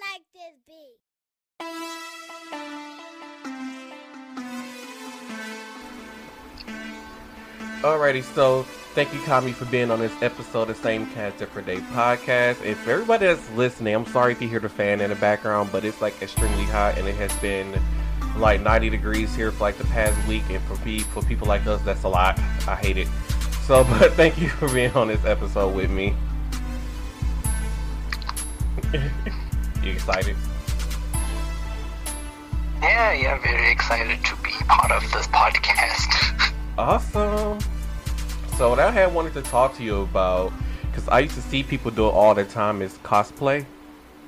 like this beat. Alrighty, so thank you, Kami, for being on this episode of Same Cat Different Day podcast. If everybody that's listening, I'm sorry if you hear the fan in the background, but it's like extremely hot and it has been like 90 degrees here for like the past week. And for pe- for people like us, that's a lot. I hate it. So, but thank you for being on this episode with me. you excited? Yeah, yeah, very excited to be part of this podcast. Awesome. So what I had wanted to talk to you about, because I used to see people do it all the time, is cosplay,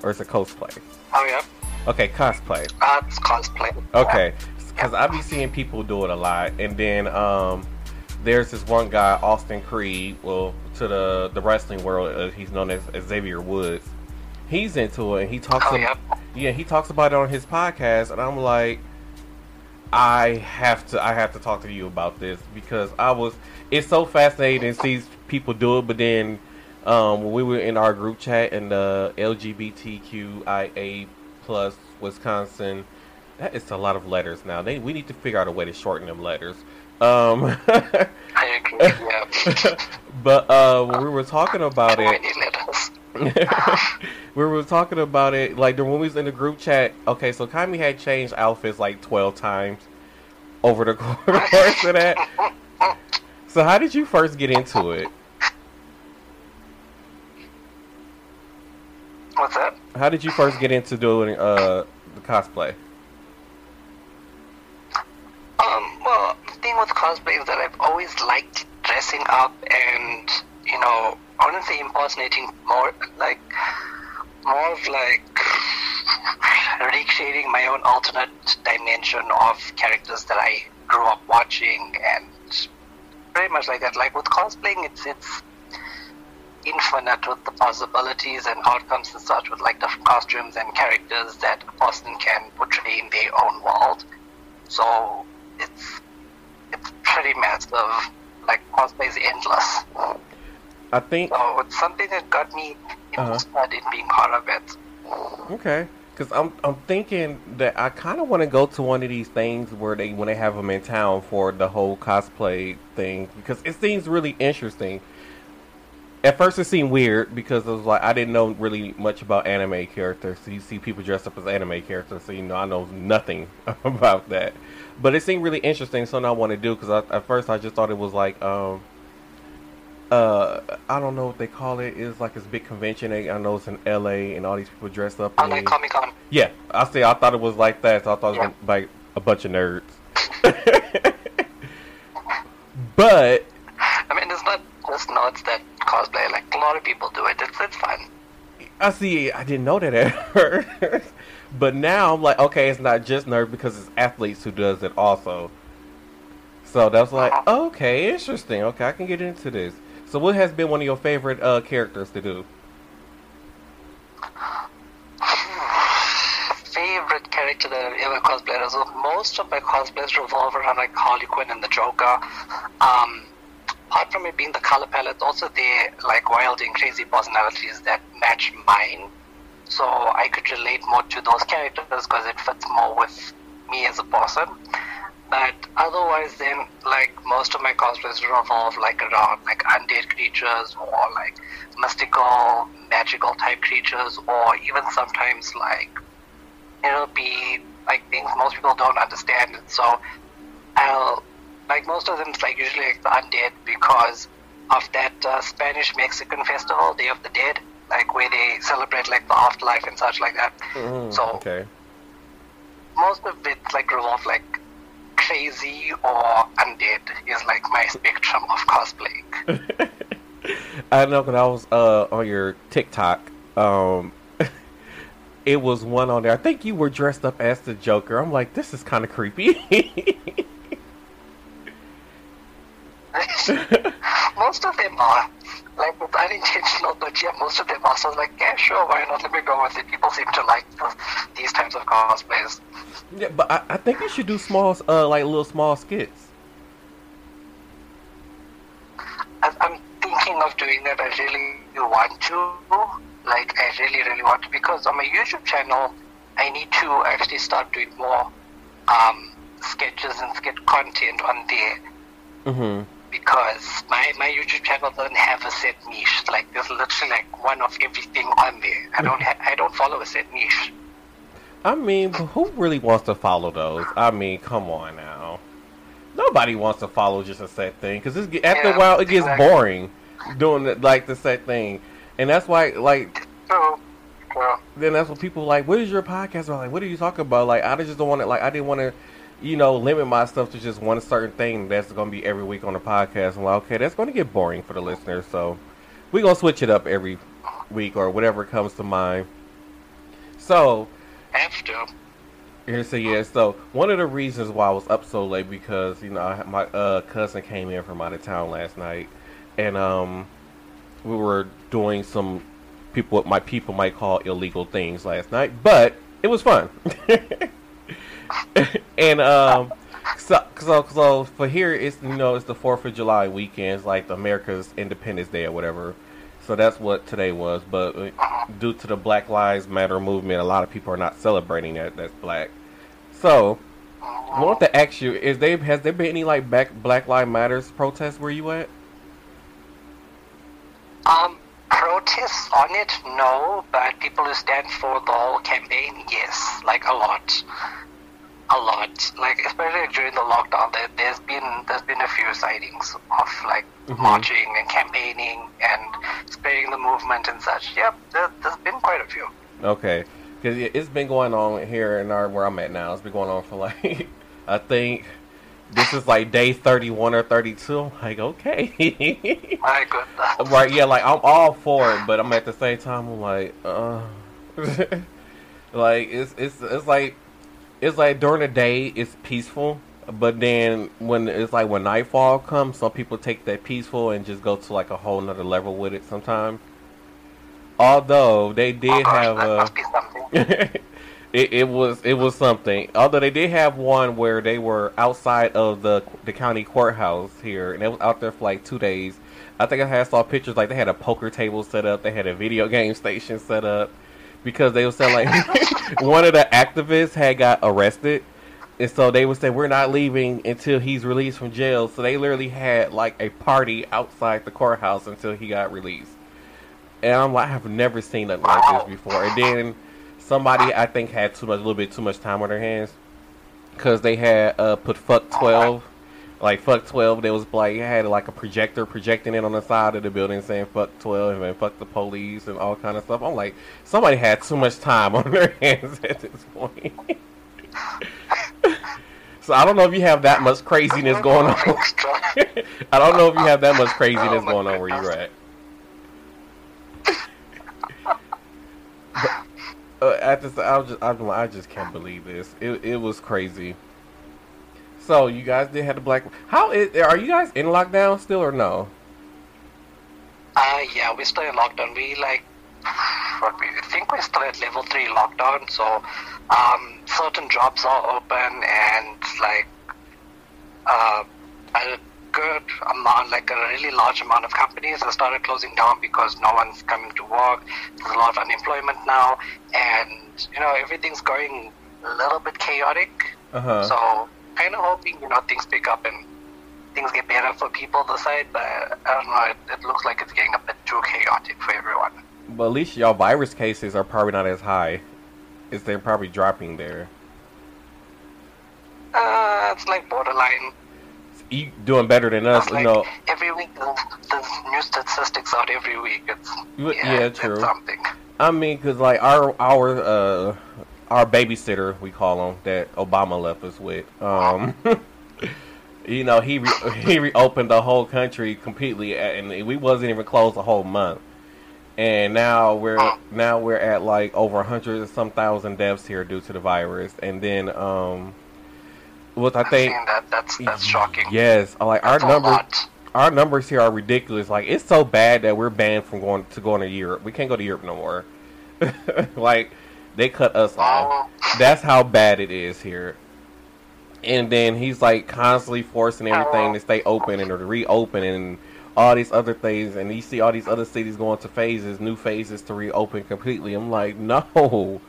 or is it cosplay? oh yeah, Okay, cosplay. uh, it's cosplay. Okay, because I be seeing people do it a lot, and then um, there's this one guy, Austin Creed. Well, to the the wrestling world, uh, he's known as, as Xavier Woods. He's into it, and he talks. Oh, ab- yeah. yeah, he talks about it on his podcast, and I'm like, I have to, I have to talk to you about this because I was. It's so fascinating to see people do it, but then um, when we were in our group chat and the LGBTQIA plus Wisconsin, that is a lot of letters now. They we need to figure out a way to shorten them letters. Um, I agree. Yeah. but uh, when we were talking about it. we were talking about it like when we was in the group chat. Okay, so Kami had changed outfits like twelve times over the course of that. So how did you first get into it? What's that? How did you first get into doing uh the cosplay? Um, well, the thing with cosplay is that I've always liked dressing up and, you know, honestly impersonating more, like, more of like recreating my own alternate dimension of characters that I grew up watching and very much like that. Like with cosplaying, it's, it's infinite with the possibilities and outcomes and such with like different costumes and characters that a person can portray in their own world. So it's it's pretty massive. Like cosplay is endless. I think So it's something that got me Uh-huh. interested in being part of it. okay, because I'm I'm thinking that I kind of want to go to one of these things where they when they have them in town for the whole cosplay thing because it seems really interesting. At first, it seemed weird because it was like I didn't know really much about anime characters. So you see people dressed up as anime characters, so you know I know nothing about that. But it seemed really interesting, something I want to do because at first I just thought it was like um uh I don't know what they call it. It's like this big convention. I know it's in L.A. and all these people dressed up. Like Comic Con. yeah, I say I thought it was like that. So I thought it was Yeah. like a bunch of nerds. but I mean, it's not just nerds that cosplay. Like a lot of people do it. It's it's fun. I see. I didn't know that at first. but now I'm like, okay, it's not just nerds because it's athletes who does it also. So that's like, okay, interesting. Okay, I can get into this. So, what has been one of your favorite uh, characters to do? Favorite character that I've ever cosplayed. So most of my cosplays revolve around like Harley Quinn and the Joker. Um, apart from it being the color palette, also they're like wild and crazy personalities that match mine. So I could relate more to those characters because it fits more with me as a person. But otherwise, then like most of my cosplays revolve like around like undead creatures or like mystical, magical type creatures, or even sometimes like it'll be like things most people don't understand. So I'll like most of them it's like usually like the undead because of that uh, Spanish Mexican festival, Day of the Dead, like where they celebrate like the afterlife and such like that. Mm, So okay. most of it like revolve like crazy or undead is like my spectrum of cosplaying. I know when I was uh, on your TikTok, um, it was one on there. I think you were dressed up as the Joker. I'm like, this is kind of creepy. most of them are like it's unintentional, but yeah, most of them are. So I was like, yeah, sure, why not? Let me go with it. People seem to like these types of cosplays. yeah, but I, I think you should do small, uh, like little small skits. I, I'm thinking of doing that. I really want to. Like I really, really want to because on my YouTube channel, I need to actually start doing more um, sketches and sketch content on there Mhm. Because my, my YouTube channel doesn't have a set niche. Like there's literally like one of everything on there. I don't ha- I don't follow a set niche. I mean, who really wants to follow those? I mean, come on now. Nobody wants to follow just a set thing because after a while it gets exactly. boring doing the, like the set thing, and that's why like So, well, then that's what people like. What is your podcast about? Like, what are you talking about? Like, I just don't want to. Like, I didn't want to, you know, limit myself to just one certain thing that's going to be every week on the podcast. I'm like, okay, that's going to get boring for the listeners. So, we're gonna switch it up every week or whatever comes to mind. So, have to. Here, so yeah, so one of the reasons why I was up so late because you know I, my uh, cousin came in from out of town last night, and um, we were doing some people what my people might call illegal things last night, but it was fun. and um, so so so for here it's you know it's the Fourth of July weekend, it's like America's Independence Day or whatever. So that's what today was, but uh, due to the Black Lives Matter movement, a lot of people are not celebrating that. That's black. So, I want to ask you: Is there has there been any like Black Black Lives Matters protests where you at? Um, protests on it, no, but people who stand for the whole campaign, yes, like a lot, a lot. Like especially during the lockdown, there, there's been there's been a few sightings of like Mhm. marching and campaigning and spreading the movement and such. Yep, there, there's been quite a few. Okay, because it's been going on here in our where I'm at now. It's been going on for like I think this is like day 31 or 32. I'm like, okay. My goodness. Right, yeah, like I'm all for it, but I'm at the same time I'm like, uh like it's it's it's like it's like during the day it's peaceful, but then when it's like when nightfall comes, some people take that peaceful and just go to like a whole nother level with it sometimes. Although they Oh did gosh, have a must be something. it, it was it was something. Although they did have one where they were outside of the the county courthouse here, and it was out there for like two days. I think I had saw pictures like they had a poker table set up, they had a video game station set up because they were saying like one of the activists had got arrested, and so they would say we're not leaving until he's released from jail. So they literally had like a party outside the courthouse until he got released. And I'm like, I have never seen nothing like this before. And then somebody I think had too much, a little bit too much time on their hands, because they had uh, put fuck twelve, like fuck twelve. They was like had like a projector projecting it on the side of the building saying fuck twelve and fuck the police and all kind of stuff. I'm like, somebody had too much time on their hands at this point. so I don't know if you have that much craziness going on. I don't know if you have that much craziness going on where you're at. But, uh, at this, I just, I'm I just can't believe this. It, it was crazy. So you guys did have the black. How is, are you guys in lockdown still or no? Uh, yeah, we're still in lockdown. We like, what we I think we're still at level three lockdown. So, um, certain jobs are open and like, uh, a good amount, like a really large amount of companies have started closing down because no one's coming to work. There's a lot of unemployment now, and you know everything's going a little bit chaotic. Uh huh. So, kind of hoping you know things pick up and things get better for people this side, but I don't know. It, it looks like it's getting a bit too chaotic for everyone. but at least y'all virus cases are probably not as high. Is they're probably dropping there. Uh, it's like borderline. You doing better than us, It's you know. every week there's, new statistics out every week. It's yeah, yeah, it's true. something. I mean, cause like our our uh our babysitter we call him that Obama left us with. Um, you know he re- he reopened the whole country completely, and we wasn't even closed a whole month. And now we're now we're at like over a hundred and some thousand deaths here due to the virus, and then um, what I think that. That's that's shocking. yes, like our That's numbers our numbers here are ridiculous. Like it's so bad that we're banned from going to going to Europe. We can't go to Europe no more. like they cut us off. That's how bad it is here. And then he's like constantly forcing everything to stay open and to reopen and all these other things, and you see all these other cities going to phases, new phases to reopen completely. I'm like, no,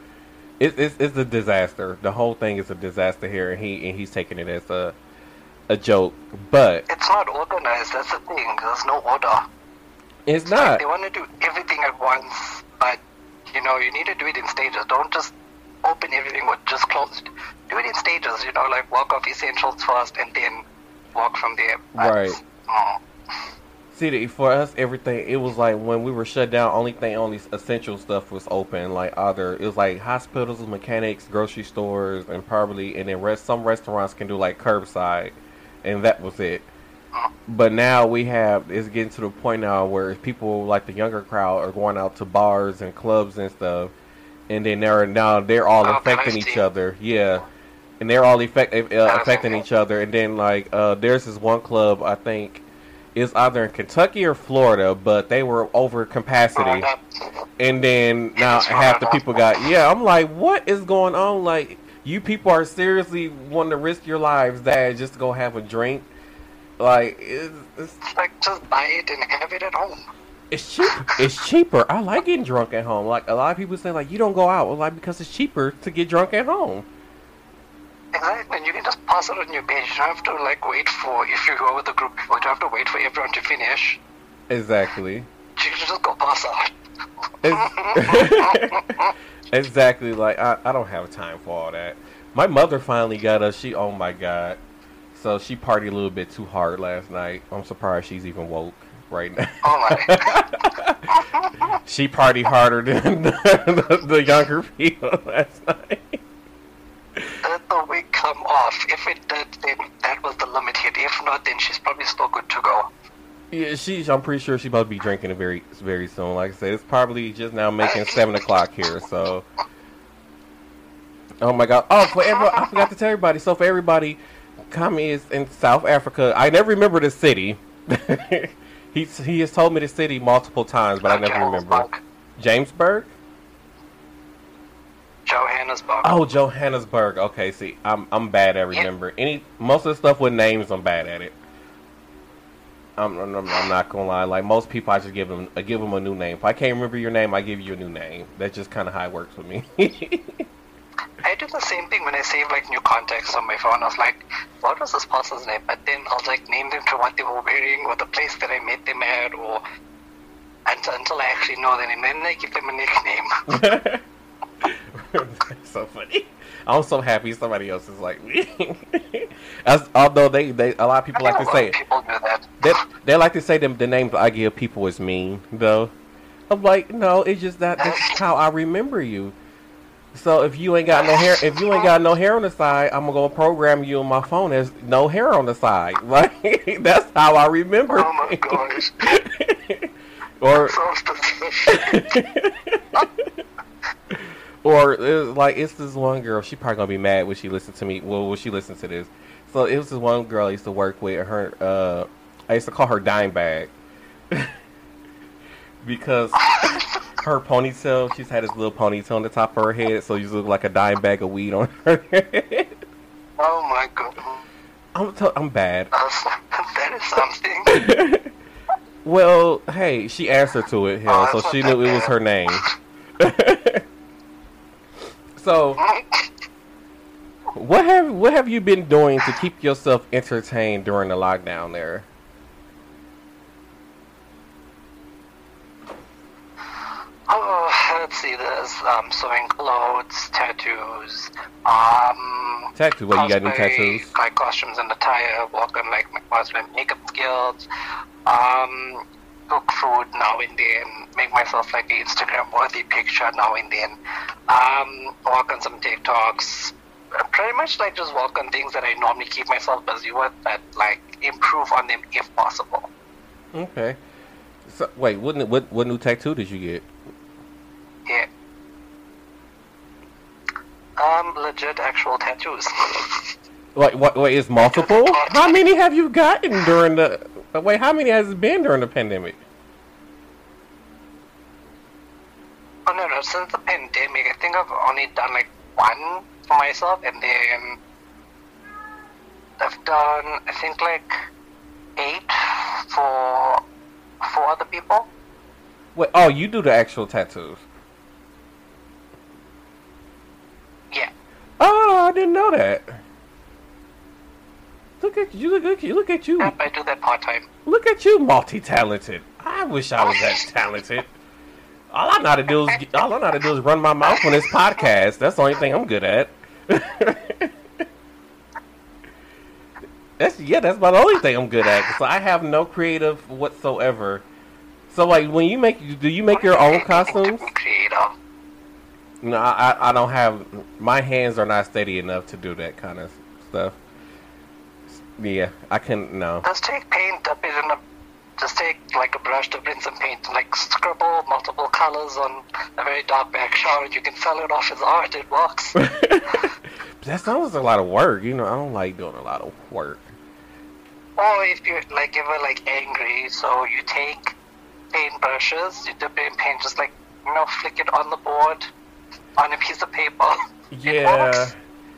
it's it's, it's a disaster. The whole thing is a disaster here, and he and he's taking it as a a joke. But It's not organized. That's the thing. There's no order. it's Like, not. they want to do everything at once, but you know you need to do it in stages. Don't just open everything with just closed. Do it in stages. You know, like walk off essentials first, and then walk from there. Right. mm, See, for us, everything it was like when we were shut down. Only thing, only essential stuff was open. Like other, it was like hospitals, mechanics, grocery stores, and probably and then rest. Some restaurants can do like curbside, and that was it. But now we have it's getting to the point now where people like the younger crowd are going out to bars and clubs and stuff, and then they're now they're all Oh, affecting each other. Yeah, and they're all effect, uh, affecting each other. And then like uh, there's this one club I think is either in Kentucky or Florida, but they were over capacity. And then now half the people got yeah. I'm like, what is going on? Like you people are seriously wanting to risk your lives that just to go have a drink. Like it's, it's It's like just buy it and have it at home. it's cheap. It's cheaper. I like getting drunk at home. Like a lot of people say, like you don't go out. Well, like because it's cheaper to get drunk at home. Exactly, and you can just pass it on your bench. You don't have to like wait for if you go with a group. You don't have to wait for everyone to finish. Exactly. You can just go pass out. Exactly. Like I, I don't have time for all that. My mother finally got us. She oh my god. So she partied a little bit too hard last night. I'm surprised she's even woke right now. Oh my! she partied harder than the, the younger people last night. Let the wig come off. If it did, then that was the limit hit. If not, then she's probably still good to go. Yeah, she's. I'm pretty sure she's about to be drinking very, very soon. Like I said, it's probably just now making seven o'clock here. So, oh my god! Oh, for every, I forgot to tell everybody. So for everybody, Kami is in South Africa. I never remember the city. he he has told me the city multiple times, but I never remember. Johannesburg. Jamesburg. Johannesburg. Oh, Johannesburg. Okay, see, I'm I'm bad at remember any most of the stuff with names. I'm bad at it. I'm, I'm, I'm not gonna lie. Like most people, I just give them I give them a new name. If I can't remember your name, I give you a new name. That's just kind of how it works with me. I do the same thing when I save like new contacts on my phone. I was like, what was this person's name? But then I'll like name them to what they were wearing or the place that I met them at or until, until I actually know their name. Then I give them a nickname. so funny. I'm so happy somebody else is like me. As, although they, they a lot of people like to say people do that. they, they like to say them the names I give people is mean though. I'm like, no, it's just that that's how I remember you. So if you ain't got no hair, if you ain't got no hair on the side, I'm gonna go program you on my phone as no hair on the side. Like that's how I remember. Oh my gosh. or So specific. or like it's this one girl. She probably gonna be mad when she listens to me. Well, when she listens to this. So it was this one girl I used to work with. Her, uh, I used to call her dime bag because her ponytail. She's had this little ponytail on the top of her head, so you look like a dime bag of weed on her head. Oh my god. I'm t- I'm bad. Uh, that's, something. Well, hey, she answered to it, hell, Oh, so she knew it was her name. so, what have what have you been doing to keep yourself entertained during the lockdown there? Oh, let's see. There's um, sewing clothes, tattoos, um, Tattoo? What you got any cosplay, tattoos? Like costumes and attire, work on like my cosplay makeup skills, um, cook food now and then, make myself like an Instagram worthy picture now and then, um, work on some TikToks. Pretty much like just work on things that I normally keep myself busy with, but like improve on them if possible. Okay. So, wait, what, what what new tattoo did you get? Yeah. Um, legit actual tattoos. Like, what? Wait, is multiple? How many have you gotten during the? Wait, how many has it been during the pandemic? oh no, no, since the pandemic, I think I've only done like one for myself, and then I've done, I think, like eight for for other people. Wait, oh, you do the actual tattoos? Yeah. Oh, I didn't know that. Look at you! Look at you! Look at you! I do that part time. Look at you, multi-talented. I wish I was that talented. All I know how to do is all I know how to do is run my mouth on this podcast. That's the only thing I'm good at. that's yeah, that's about the only thing I'm good at. So I have no creative whatsoever. So like when you make, do you make your own costumes? No, I I don't have. My hands are not steady enough to do that kind of stuff. Yeah, I can no. Just take paint, dip it in a. Just take like a brush, to in some paint, like scribble multiple colors on a very dark background, and you can sell it off as art. It works. that sounds a lot of work. You know, I don't like doing a lot of work. or if you're like ever like angry, so you take paint brushes, you dip it in paint, just like you know, flick it on the board, on a piece of paper. Yeah,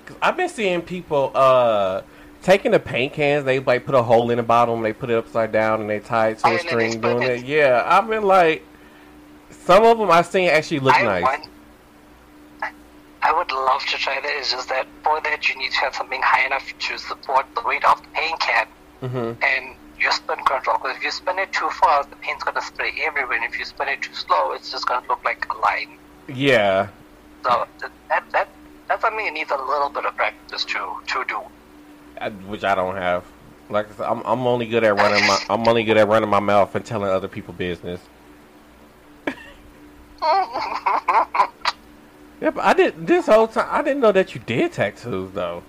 cause I've been seeing people uh taking the paint cans. They like put a hole in the bottom. They put it upside down and they tie it to Oh, a string. Doing it. Yeah, I've been like, some of them I've seen actually look I nice. want. I would love to try that. It's just that for that you need to have something high enough to support the weight of the paint can hmm and your spin control. Because if you spin it too fast, the paint's gonna spray everywhere. And if you spin it too slow, it's just gonna look like a line. Yeah, So th- that that that's something that needs a little bit of practice to to do. I, which I don't have. Like I said, I'm I'm only good at running my I'm only good at running my mouth and telling other people business. Yeah, but I did this whole time. I didn't know that you did tattoos though.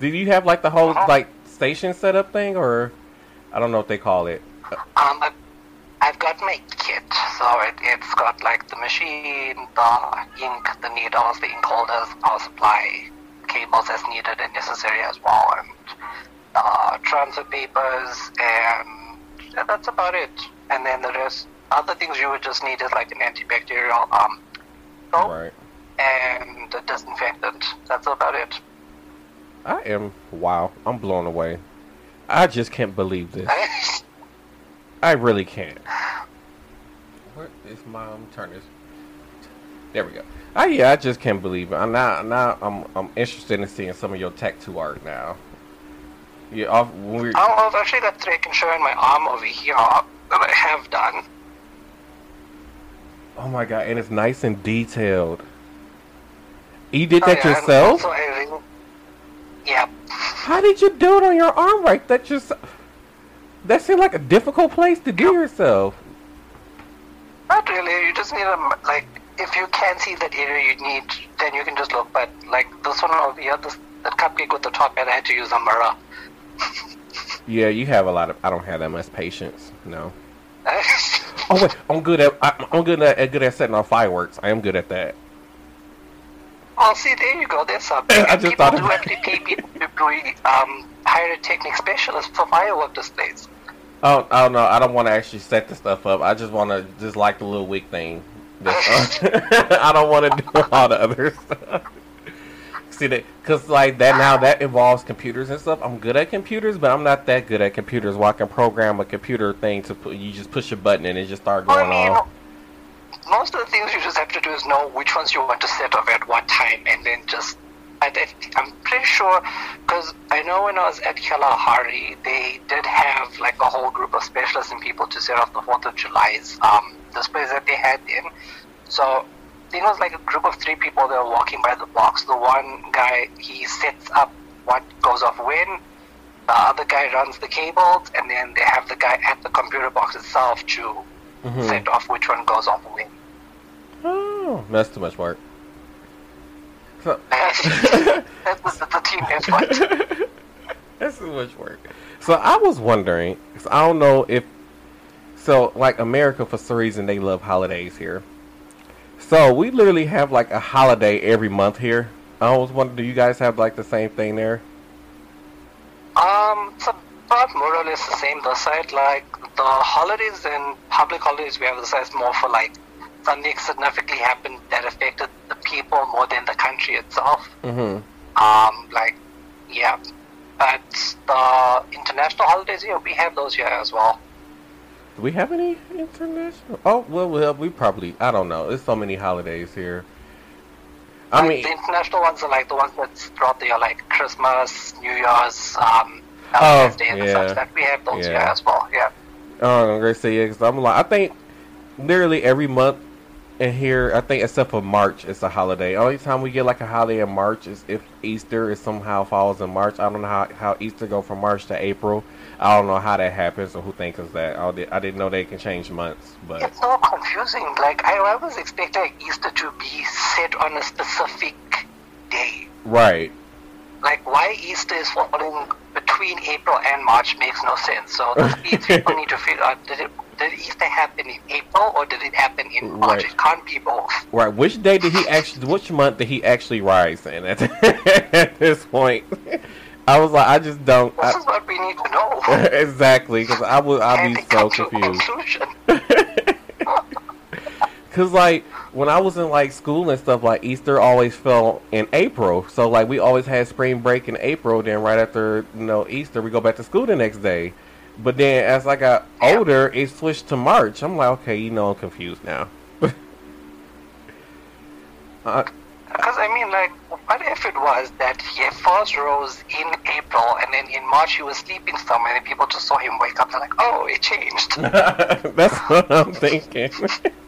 Did you have like the whole Uh-huh. like station setup thing, or I don't know what they call it. Um, I've, I've got my kit, so it, it's got like the machine, the ink, the needles, the ink holders, power supply, cables as needed and necessary as well, and uh, transfer papers, and yeah, that's about it. And then the rest, other things you would just need is like an antibacterial um, soap Right. and a disinfectant. That's about it. I am wow. I'm blown away. I just can't believe this. I really can't. Where is my um, turn? There we go. Oh yeah, I just can't believe it. I'm now now I'm I'm interested in seeing some of your tattoo art now. Yeah, off, when we Oh, I've actually got three I can show in my arm over here that I have done. oh my god, and it's nice and detailed. You did Oh, that yeah, yourself? also I Yeah. How did you do it on your arm right? That just that seemed like a difficult place to do yourself. Not really. You just need a like. If you can see that area you need, then you can just look. But like this one over here, this the cupcake with the top hat, I had to use a mirror. Yeah, you have a lot of. I don't have that much patience. No. Oh wait, I'm good at. I, I'm good at good at setting off fireworks. I am good at that. oh, see, there you go. There's something. I just people thought do actually pay people to do um, pyrotechnic specialists for firework displays. Oh, oh no, I don't want to actually set the stuff up. I just want to just like the little wick thing. Uh, I don't want to do all the other stuff. See that? Because like that now that involves computers and stuff. I'm good at computers, but I'm not that good at computers. Where I can program a computer thing to put you just push a button and it just start going I mean, off. most of the things you just have to do is know which ones you want to set up at what time, and then just. I, I- I'm pretty sure, because I know when I was at Kalahari, they did have like a whole group of specialists and people to set off the Fourth of July's um, displays that they had in. So I think it was like a group of three people that were walking by the box. The one guy he sets up what goes off when. The other guy runs the cables, and then they have the guy at the computer box itself to Mhm. set off which one goes off when. Oh, that's too much work. So, That's the, the team effort. That's too much work. So I was wondering, 'cause I don't know if, so like America for some reason they love holidays here. So we literally have like a holiday every month here. I was wondering, do you guys have like the same thing there? Um, it's about more or less the same. The side, like the holidays and public holidays, we have the size more for like something significantly happened that affected the people more than itself. Mm-hmm. Um, like, yeah. But the international holidays, yeah, we have those here as well. Do we have any international? Oh well, well, we probably. I don't know. There's so many holidays here. I Like, mean, the international ones are like the ones that's throughout the year, like Christmas, New Year's, um, Oh, Day, and yeah. such. That we have those Yeah. here as well. Yeah. Oh, I'm gonna say yeah, because I'm like, I think literally every month in here, I think except for March, it's a holiday. Only time we get like a holiday in March is if Easter is somehow falls in March. I don't know how, how Easter go from March to April. I don't know how that happens or who thinks of that. I, did, I didn't know they can change months, but It's so confusing. Like I, I was expecting Easter to be set on a specific day. right, Like why Easter is falling between April and March makes no sense. So means people need to figure out did it did Easter happen in April or did it happen in March? Right. It can't be both. right. Which day did he actually? Which month did he actually rise in? At, at this point, I was like, I just don't. This I, is what we need to know. exactly, because I would. I'd be so come to a confused. Cause like when I was in like school and stuff, like Easter always fell in April. So like we always had spring break in April. Then right after you know Easter, we go back to school the next day. But then as I got older, it switched to March. I'm like, okay, you know, I'm confused now. uh, Because I mean, like, what if it was that he first rose in April and then in March he was sleeping somewhere and people just saw him wake up and like, oh, it changed. that's what I'm thinking.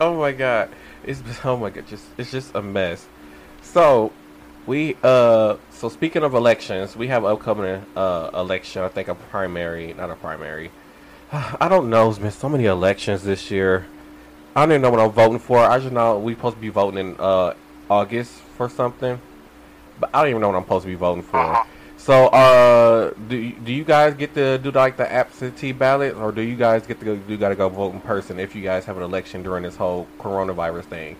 oh my god, it's oh my god, just it's just a mess. So we uh so speaking of elections, we have upcoming uh election. I think a primary, not a primary. I don't know. There's been so many elections this year. I don't even know what I'm voting for. I just know we supposed to be voting in uh August for something, but I don't even know what I'm supposed to be voting for. So, uh, do you- do you guys get to do like the absentee ballot, or do you guys get to go? You got to go vote in person if you guys have an election during this whole coronavirus thing.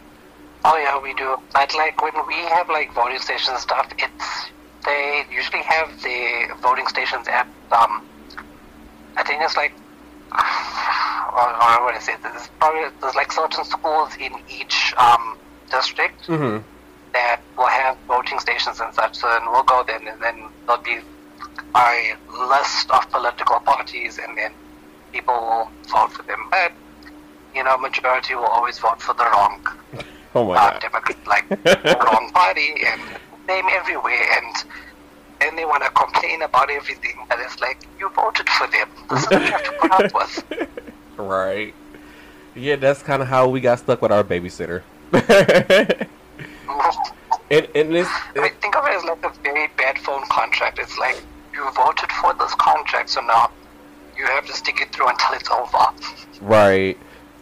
oh yeah, we do. But like when we have like voting stations and stuff, it's they usually have the voting stations at um, I think it's like. Well, I want to say there's probably there's like certain schools in each um, district Mm-hmm. That will have voting stations and such. So then we'll go then, and then there'll be a list of political parties, and then people will vote for them. But you know, majority will always vote for the wrong Oh my uh, god. Democrat, like the wrong party, and name everywhere, and. And they want to complain about everything, but it's like you voted for them. This is what you have to put up with. right. Yeah, that's kind of how we got stuck with our babysitter. And and this, I think of it as like a very bad phone contract. It's like you voted for this contract, so now you have to stick it through until it's over. Right.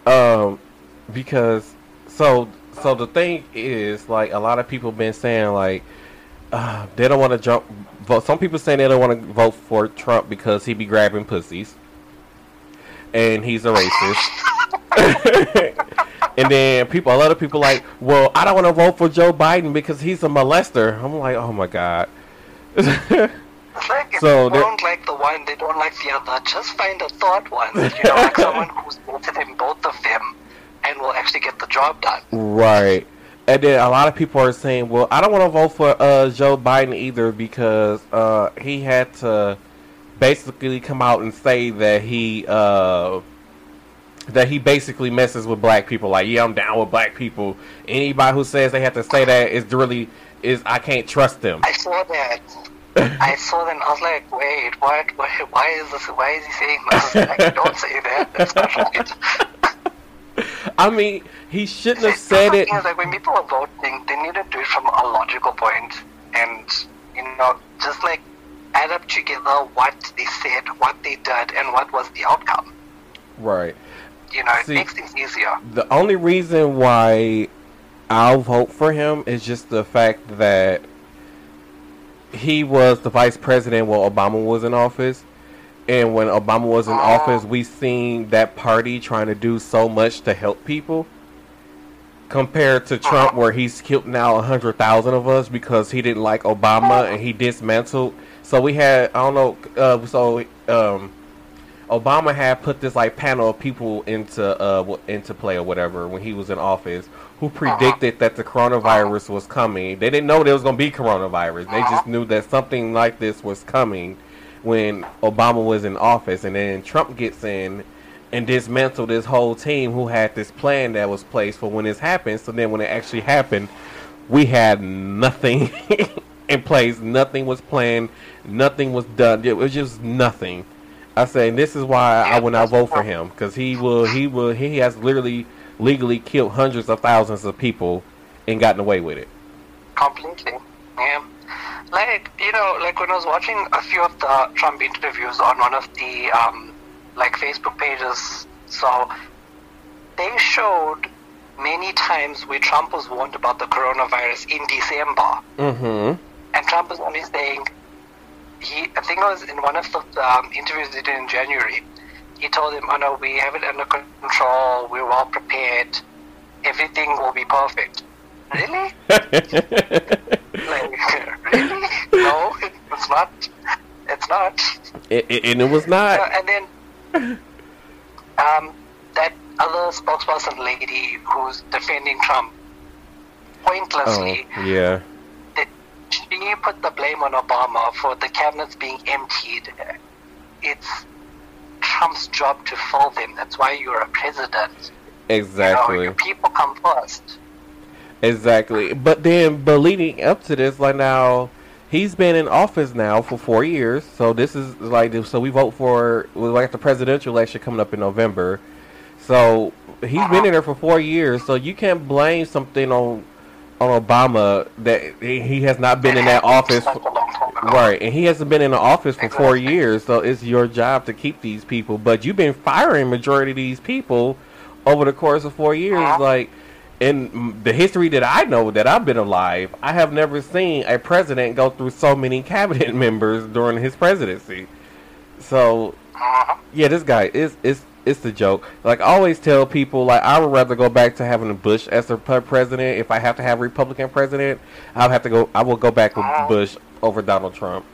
Um because so so the thing is like a lot of people been saying like uh, they don't want to jump vote some people saying they don't want to vote for Trump because he be grabbing pussies and he's a racist. and then people a lot of people like, "Well, I don't want to vote for Joe Biden because he's a molester." I'm like, "Oh my god." Like if So they don't like the one, they don't like the other. Just find a third one. If you don't like someone who's voted in both of them and will actually get the job done. Right. And then a lot of people are saying, well, I don't want to vote for uh, Joe Biden either because uh, he had to basically come out and say that he uh, that he basically messes with black people. Like, yeah, I'm down with black people. Anybody who says they have to say that is really is I can't trust them. I saw that. I saw that and I was like, wait, what? Why, why is this? Why is he saying this? Like, don't say that. That's not right. I mean, he shouldn't have said it. thing is, like when people are voting, they need to do it from a logical point, and you know, just like add up together what they said, what they did, and what was the outcome. Right. You know, it See- makes things easier. The only reason why I'll vote for him is just the fact that he was the vice president while Obama was in office. And when Obama was in office, we seen that party trying to do so much to help people. Compared to Trump, where he's killed now a hundred thousand of us because he didn't like Obama and he dismantled. So we had I don't know. Uh, so um, Obama had put this like panel of people into uh into play or whatever when he was in office who predicted that the coronavirus was coming. They didn't know there was gonna be coronavirus. They just knew that something like this was coming when Obama was in office, and then Trump gets in, and dismantled this whole team who had this plan that was placed for when this happened. So then when it actually happened, we had nothing in place. Nothing was planned. Nothing was done. It was just nothing. I say and this is why I would not vote for him because he will. He will. He has literally legally killed hundreds of thousands of people and gotten away with it. Completely. Yeah. Like, you know, like when I was watching a few of the Trump interviews on one of the, um, like, Facebook pages, so they showed many times where Trump was warned about the coronavirus in December. Mm-hmm. And Trump was only saying, he, I think it was in one of the um, interviews he did in January, he told him, oh no, we have it under control, we're well prepared, everything will be perfect. Really? like, really? No, it's not. It's not. It, it, and it was not. Uh, and then, um, that other spokesperson lady who's defending Trump Oh, pointlessly, yeah. She put the blame on Obama for the cabinets being emptied. It's Trump's job to fill them. That's why you're a president. You know, Exactly. people come first. Exactly. But then, but leading up to this, like now, he's been in office now for four years. So this is like, so we vote for, we like the presidential election coming up in November. So he's been uh-huh. in there for four years. So you can't blame something on on Obama that he has not been in that office. Such a long time ago. Right, and he hasn't been in the office for four years, so it's your job to keep these people. But you've been firing majority of these people over the course of four years. Uh-huh. Like in the history that I know that I've been alive, I have never seen a president go through so many cabinet members during his presidency. So Uh-huh. yeah, this guy is is it's the joke. Like I always tell people, like I would rather go back to having a Bush as a pre- president. If I have to have a Republican president, I'll have to go. I will go back with Uh-huh. Bush over Donald Trump.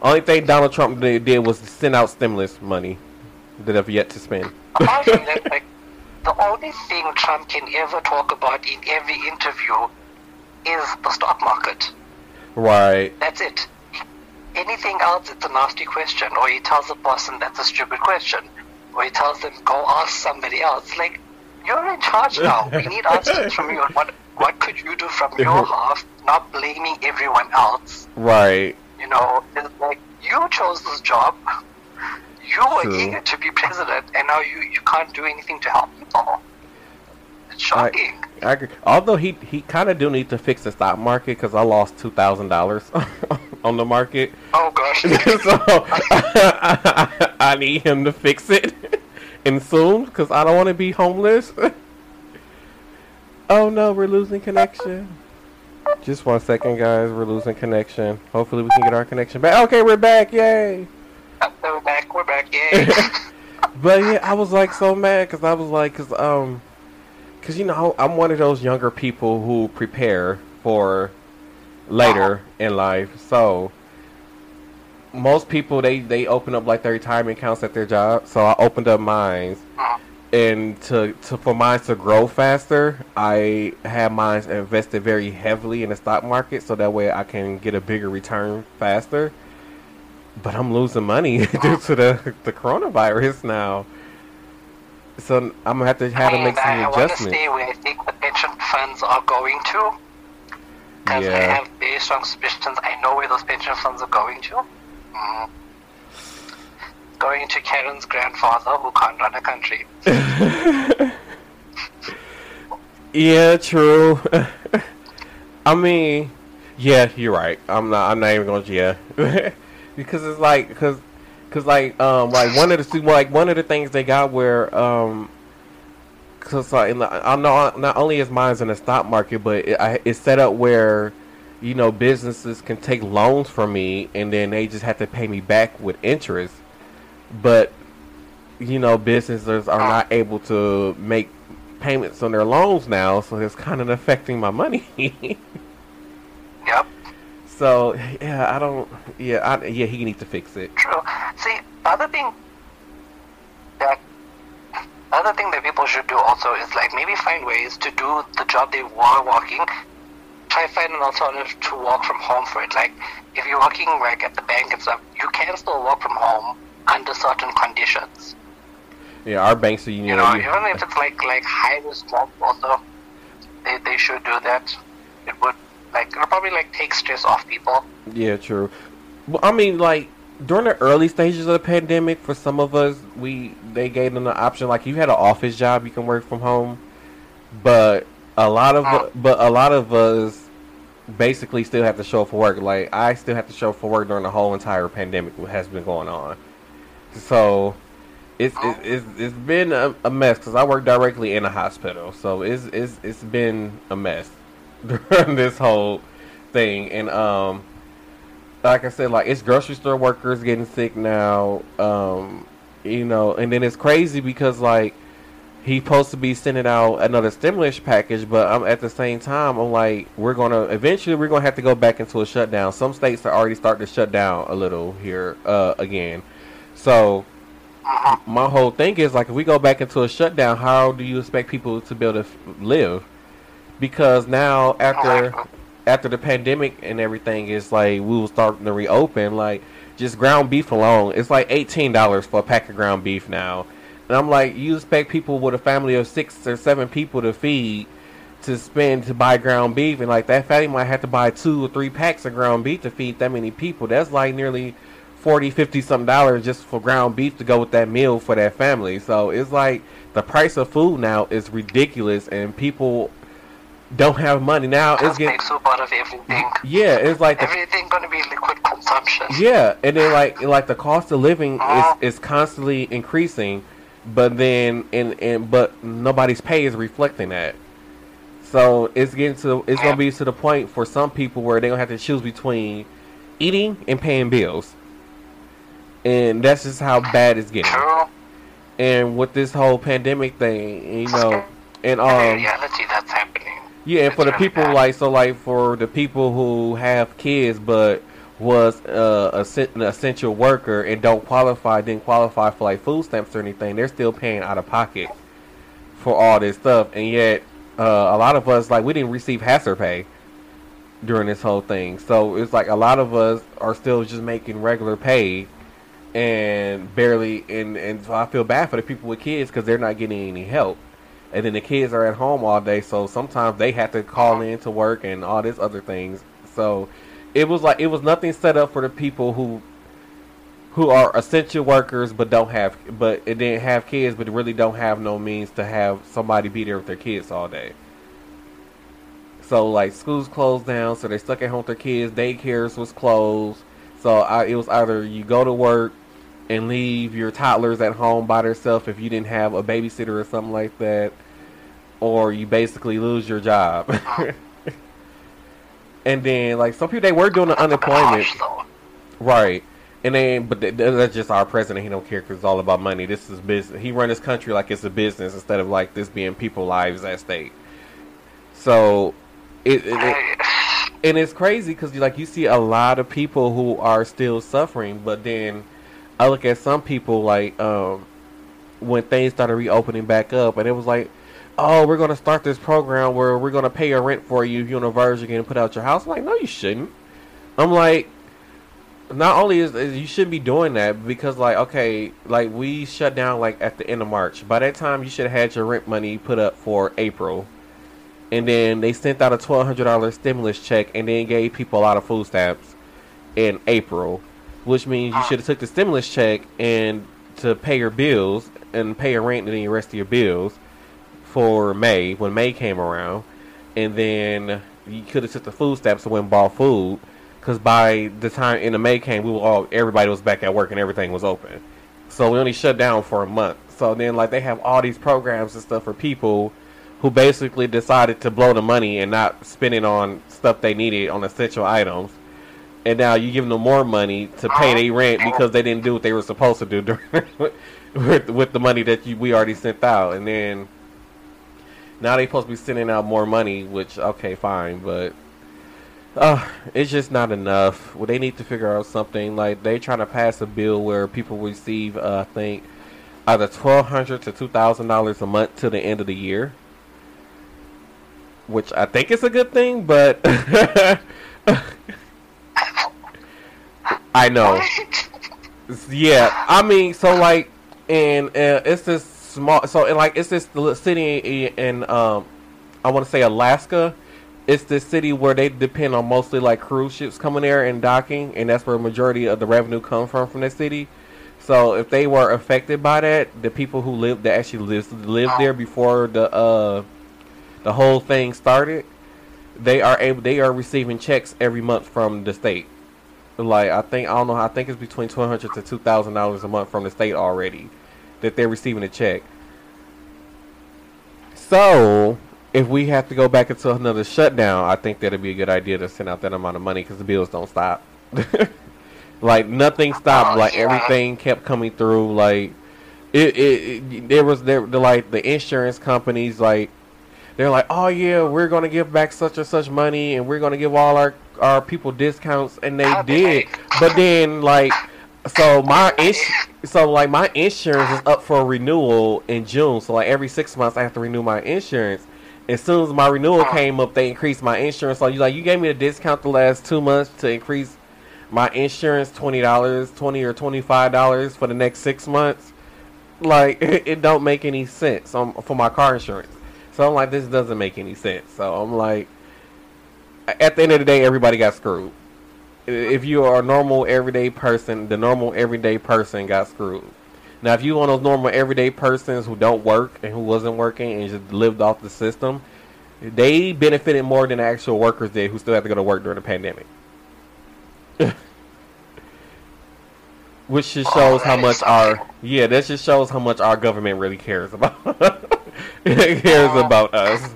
Only thing Donald Trump did, did was send out stimulus money that I've yet to spend. Apart from that, like, the only thing Trump can ever talk about in every interview is the stock market. right. That's it. Anything else, it's a nasty question. Or he tells the person that's a stupid question. Or he tells them, go ask somebody else. Like, you're in charge now. We need answers from you. What, what could you do from your half, not blaming everyone else? Right. You know, it's like, you chose this job. You were True. eager to be president, and now you, you can't do anything to help people. It's shocking. I agree. Although he he kind of do need to fix the stock market because I lost two thousand dollars on the market. oh, gosh. so I, I need him to fix it and soon because I don't want to be homeless. oh no, we're losing connection. Just one second, guys. We're losing connection. Hopefully, we can get our connection back. Okay, we're back. Yay! we're back. We're back. Yay. But yeah, I was like so mad because I was like, cause um, cause you know I'm one of those younger people who prepare for later in life. So most people they they open up like their retirement accounts at their job. So I opened up mine, and to to for mine to grow faster, I had mine invested very heavily in the stock market, so that way I can get a bigger return faster. But I'm losing money due to the the coronavirus now. So I'm gonna have to have to I make mean, some I want to adjustments. stay where I think the pension funds are going to. Because I have very strong suspicions. I know where those pension funds are going to. Mm. Going to Karen's grandfather who can't run a country. Yeah, true. I mean, yeah, you're right. I'm not. I'm not even going to. Yeah, because it's like because because like um like one of the like one of the things they got where um in the, I know not only is mine in the stock market, but it, I, it's set up where you know businesses can take loans from me and then they just have to pay me back with interest. But you know businesses are not able to make payments on their loans now, so it's kind of affecting my money. Yep. so yeah, I don't. Yeah, I, yeah, he needs to fix it. True. See, other thing the other thing that people should do also is like maybe find ways to do the job they were working. Try find an alternative to walk from home for it. Like if you're working like at the bank and stuff, you can still work from home under certain conditions. Yeah, our banks are you You know, even if it's like like high risk job, also they they should do that. It would like it'll probably like take stress off people. Yeah, true. Well, I mean, like during the early stages of the pandemic, for some of us, we they gave them the option. Like, you had an office job, you can work from home, but a lot of Oh. but a lot of us basically still have to show up for work. Like, I still have to show up for work during the whole entire pandemic that has been going on. So. It's, it's, it's, it's been a, a mess because I work directly in a hospital, so it's, it's, it's been a mess during this whole thing. And um, like I said, like it's grocery store workers getting sick now. Um, you know, and then it's crazy because like he's supposed to be sending out another stimulus package, but I'm at the same time I'm like we're gonna eventually we're gonna have to go back into a shutdown. Some states are already starting to shut down a little here uh, again. So my whole thing is like if we go back into a shutdown, how do you expect people to be able to f- live? Because now after after the pandemic and everything is like we were starting to reopen, like just ground beef alone, it's like eighteen dollars for a pack of ground beef now. And I'm like, you expect people with a family of six or seven people to feed to spend to buy ground beef and like that family might have to buy two or three packs of ground beef to feed that many people. That's like nearly 40 50 something dollars just for ground beef to go with that meal for that family. So it's like the price of food now is ridiculous and people don't have money now. It's getting soup out of everything. yeah, it's like the Everything gonna be liquid consumption. yeah, and then like like the cost of living Uh-huh. is is constantly increasing, but then and and but nobody's pay is reflecting that. So it's getting to it's gonna be to the point for some people where they're gonna have to choose between eating and paying bills, and that's just how bad it's getting. True. And with this whole pandemic thing, you know, and um reality, that's happening. Yeah, and for the people like so, like for the people who have kids but was uh, a, an essential worker and don't qualify, didn't qualify for like food stamps or anything, they're still paying out of pocket for all this stuff, and yet uh, a lot of us like we didn't receive hazard pay during this whole thing, so it's like a lot of us are still just making regular pay and barely, and and so I feel bad for the people with kids because they're not getting any help and then the kids are at home all day so sometimes they have to call in to work and all this other things. So it was like it was nothing set up for the people who who are essential workers but don't have but it didn't have kids but really don't have no means to have somebody be there with their kids all day. So like schools closed down so they stuck at home with their kids daycares was closed. So I, it was either you go to work and leave your toddlers at home by themselves if you didn't have a babysitter or something like that, or you basically lose your job. and then, like some people, they were doing the unemployment, right? And then, but th- th- that's just our president. He don't care because it's all about money. This is business. He run his country like it's a business instead of like this being people lives at stake. So, it, it, it and it's crazy because like you see a lot of people who are still suffering but then i look at some people like um when things started reopening back up and it was like oh we're to start this program where we're to pay your rent for you if you're on a virgin and put out your house. I'm like no you shouldn't. I'm like not only is, is you shouldn't be doing that because like okay like we shut down like at the end of march. By that time you should have had your rent money put up for april and then they sent out a twelve hundred dollar stimulus check and then gave people a lot of food stamps in April, which means you should have took the stimulus check and to pay your bills and pay your rent and then the rest of your bills for May when May came around, and then you could have took the food stamps and went and bought food because by the time in the May came, we were all everybody was back at work and everything was open, so we only shut down for a month. So then like they have all these programs and stuff for people who basically decided to blow the money and not spend it on stuff they needed on essential items. And now you give them more money to pay their rent because they didn't do what they were supposed to do during, with with the money that you, we already sent out. And then now they're supposed to be sending out more money, which okay, fine, but uh, it's just not enough. Well, they need to figure out something like they trying to pass a bill where people receive, uh, I think, either twelve hundred to two thousand dollars a month to the end of the year which I think is a good thing, but I know. Yeah, I mean, so like and uh, it's this small. So and like it's this little city in, in um, I want to say Alaska. It's this city where they depend on mostly like cruise ships coming there and docking, and that's where a majority of the revenue comes from from that city. So if they were affected by that, the people who lived that actually lived lived there before the uh the whole thing started, they are able they are receiving checks every month from the state. Like I think I don't know I think it's between twelve hundred to two thousand dollars a month from the state already that they're receiving a check. So if we have to go back into another shutdown, I think that'd be a good idea to send out that amount of money because the bills don't stop. like nothing stopped. Oh, like yeah. everything kept coming through. Like it, it, it there was there the like the insurance companies like they're like, oh yeah, we're gonna give back such and such money, and we're gonna give all our our people discounts, and they did. But then like, so my ins- so like my insurance is up for renewal in June. So like every six months I have to renew my insurance. As soon as my renewal came up, they increased my insurance. So you like you gave me a discount the last two months to increase my insurance twenty dollars, twenty or twenty five dollars for the next six months. Like it, it don't make any sense um, for my car insurance. So I'm like, this doesn't make any sense. So I'm like, at the end of the day, everybody got screwed. If you are a normal everyday person, the normal everyday person got screwed. Now, if you one of those normal everyday persons who don't work and who wasn't working and just lived off the system, they benefited more than the actual workers did who still had to go to work during the pandemic. Which just shows how oh, much our yeah, that just shows how much our government really cares about cares Uh, about us.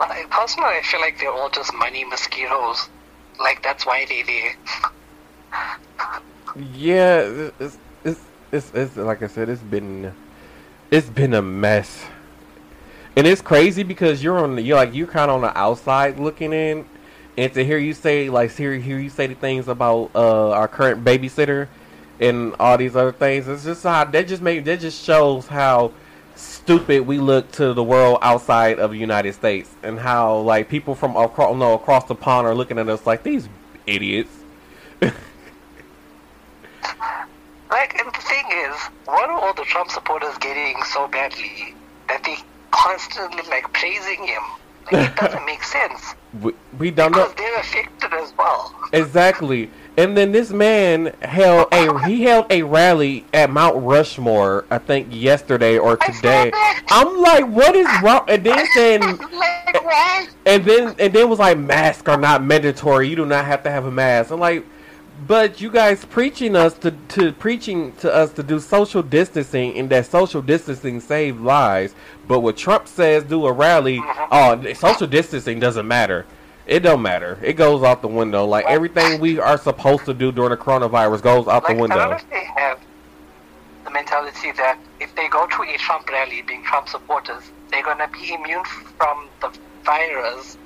I, personally, I feel like they're all just money mosquitoes. Like that's why they they. Yeah, it's, it's it's it's like I said, it's been it's been a mess, and it's crazy because you're on the you're like you're kind of on the outside looking in, and to hear you say like hear hear you say the things about uh our current babysitter and all these other things, it's just how that just make that just shows how stupid we look to the world outside of the United States, and how like people from across no across the pond are looking at us like these idiots. Like, and the thing is, what are all the Trump supporters getting so badly that they constantly like praising him? Like, it doesn't make sense We, we don't know. because they're affected as well. Exactly. And then this man held a he held a rally at Mount Rushmore, I think yesterday or today. I'm like, what is wrong? And then saying, and then and then was like, masks are not mandatory. You do not have to have a mask. I'm like, but you guys preaching us to to preaching to us to do social distancing, and that social distancing save lives. But what Trump says, do a rally. Oh, social distancing doesn't matter. It don't matter. It goes out the window. Like everything we are supposed to do during the coronavirus goes out Like, the I don't know window. if they have the mentality that if they go to a Trump rally, being Trump supporters, they're gonna be immune from the virus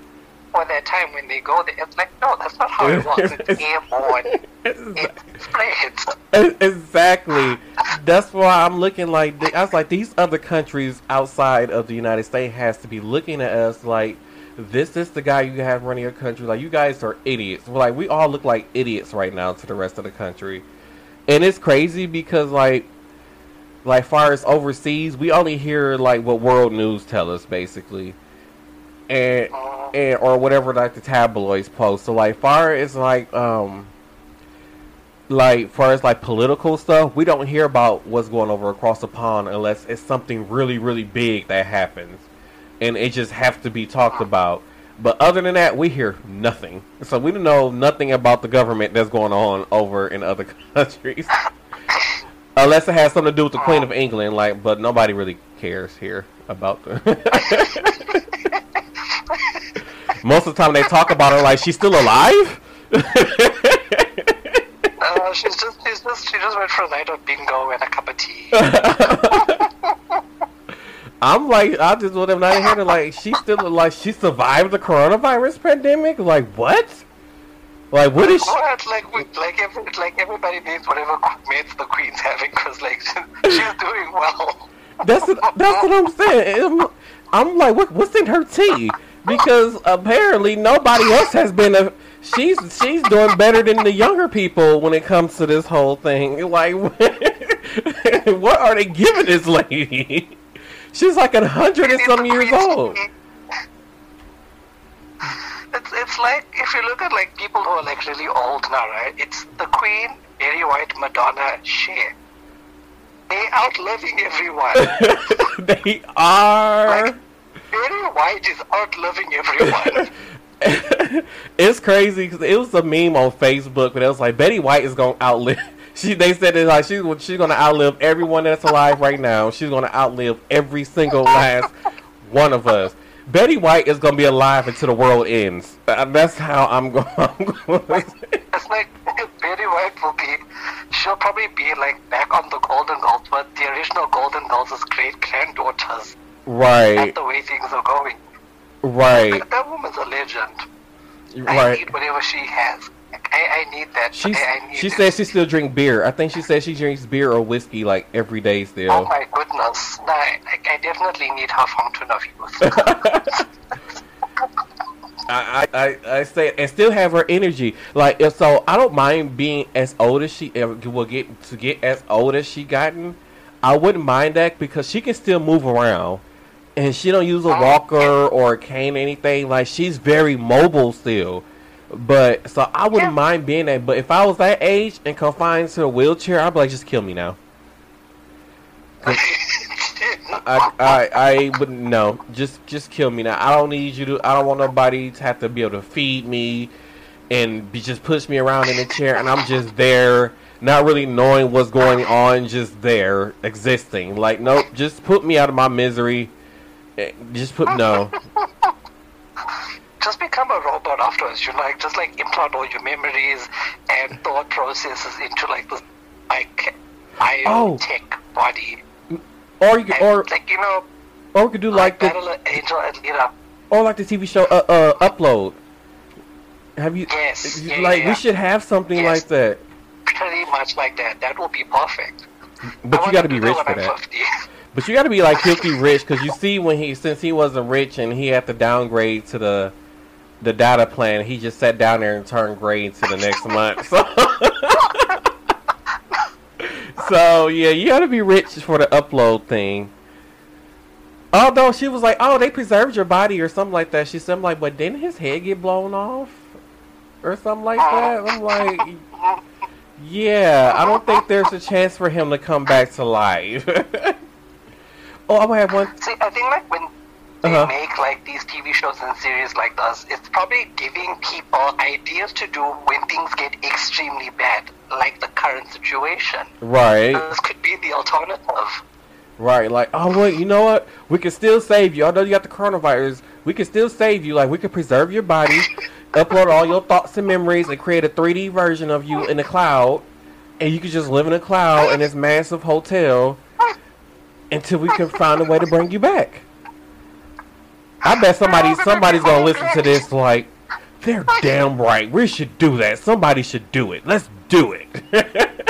for that time when they go there. It's like, no, that's not how it works. It's airborne. It spreads. Exactly. That's why I'm looking like I was like these other countries outside of the United States has to be looking at us like this is the guy you have running your country. Like you guys are idiots. We're like we all look like idiots right now to the rest of the country, and it's crazy because like like far as overseas, we only hear like what world news tell us basically, and and or whatever like the tabloids post. So like far as like um like far as like political stuff, we don't hear about what's going over across the pond unless it's something really really big that happens, and it just have to be talked about. But other than that, we hear nothing. So we don't know nothing about the government that's going on over in other countries, unless it has something to do with the Queen of England. Like, but nobody really cares here about the. Most of the time, they talk about her like she's still alive. Uh, she's just, she's just, she just went for a night of bingo and a cup of tea. I'm like, I just would have not heard like she still like she survived the coronavirus pandemic. Like what? Like what is she? What? Like, like, every, like everybody needs whatever mates the queen's having because, like, she's doing well. That's that's what I'm saying. I'm, I'm like, what, what's in her tea? Because apparently nobody else has been a. She's she's doing better than the younger people when it comes to this whole thing. Like what are they giving this lady? She's like a hundred and some years old. It's it's like if you look at like people who are like really old now, right? It's the Queen, Betty White, Madonna, Cher. They outliving everyone. they are. Like, Betty White is outliving everyone. it's crazy because it was a meme on Facebook, but it was like Betty White is gonna outlive. She they said it like she's she's gonna outlive everyone that's alive right now. She's gonna outlive every single last one of us. Betty White is gonna be alive until the world ends. Uh, That's how I'm going. It's like Betty White will be. She'll probably be like back on the Golden Girls, but the original Golden Girls' great granddaughters. right, That's the way things are going. right, Like, that woman's a legend. I right. need whatever she has. I, I need that. She I, I need she it. says she still drink beer. I think she says she drinks beer or whiskey like every day still. Oh my goodness. No, I, I definitely need her fountain of youth. I, I, I I say and still have her energy. Like if so, I don't mind being as old as she ever will get to get as old as she gotten. I wouldn't mind that because she can still move around, and she don't use a oh, walker or a cane or anything. Like she's very mobile still. But so I wouldn't Yeah. mind being that. But if I was that age and confined to a wheelchair, I'd be like, just kill me now. I, I I wouldn't no. Just just kill me now. I don't need you to. I don't want nobody to have to be able to feed me and be just push me around in a chair, and I'm just there, not really knowing what's going on, just there existing. Like nope, just put me out of my misery. Eh, Just put no. Just become a robot afterwards. You know. like just like implant all your memories and thought processes into like this like Oh. biotech body. Or you could, or like you know, or we could do like the Battle of Angel or like the TV show uh, uh upload. Have you? Yes, yeah, like yeah, we should have something Yes. like that. Pretty much like that. That will be perfect. But I you got to be rich for that. 50. But you got to be like filthy rich because you see when he since he wasn't rich and he had to downgrade to the the data plan, he just sat down there and turned gray to the next month. So, so yeah, you got to be rich for the upload thing. Although she was like, "Oh, they preserved your body" or something like that. She said, "I'm like, but didn't his head get blown off or something like that?" I'm like, "Yeah, I don't think there's a chance for him to come back to life." oh, I have one. See, I think like when they Uh-huh. make like these TV shows and series like this, it's probably giving people ideas to do when things get extremely bad, like the current situation. Right, This could be the alternative. right. Like, oh wait, you know what? We can still save you. Although you got the coronavirus, we can still save you. Like, we can preserve your body, upload all your thoughts and memories, and create a 3D version of you in the cloud, and you can just live in a cloud in this massive hotel until we can find a way to bring you back. I bet somebody somebody's gonna listen to this like they're damn right. We should do that. Somebody should do it. Let's do it.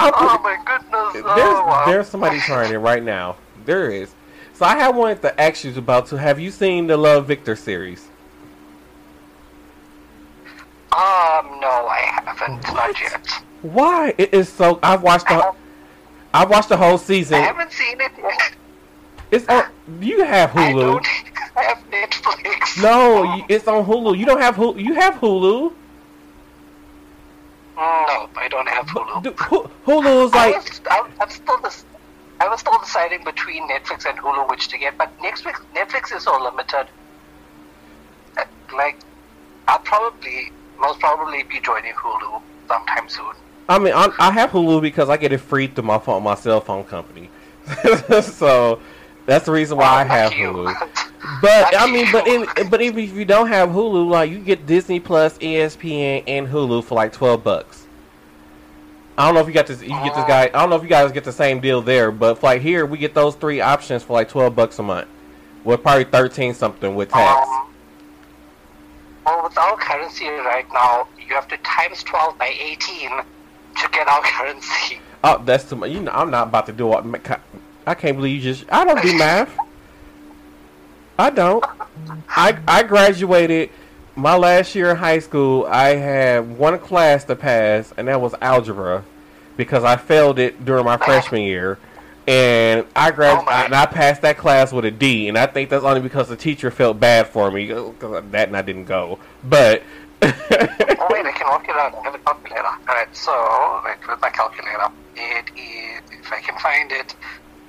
Oh my goodness! there's Oh, wow. there's somebody trying it right now. There is. So I have wanted to ask you about to have you seen the Love Victor series? Um, no, I haven't. Not yet. Why? It is so I've watched I, the I've watched the whole season. I haven't seen it yet. It's on you have Hulu. I don't have Netflix. No, it's on Hulu. You don't have Hulu. You have Hulu. No, I don't have Hulu. Hulu is I like was, I, I'm still this. I was still deciding between Netflix and Hulu which to get, but Netflix Netflix is so limited. Like, I'll probably most probably be joining Hulu sometime soon. I mean, I, I have Hulu because I get it free through my phone, my cell phone company. so that's the reason why I Oh, have you. Hulu. But I mean, but in, but even if you don't have Hulu, like you get Disney Plus, ESPN, and Hulu for like twelve bucks. I don't know if you got this. You get this guy. I don't know if you guys get the same deal there, but for like here, we get those three options for like twelve bucks a month. With probably thirteen something with tax. Um, well, with our currency right now, you have to times twelve by eighteen to get our currency. Oh, that's too much. You know, I'm not about to do all. I can't believe you just. I don't do math. I don't. I I graduated my last year in high school, I had one class to pass, and that was algebra, because I failed it during my freshman year, and I grad Oh and I passed that class with a D, and I think that's only because the teacher felt bad for me, 'cause that and I didn't go, but. Oh wait, I can work it out. I have a calculator. Alright, so wait with my calculator. It is if I can find it.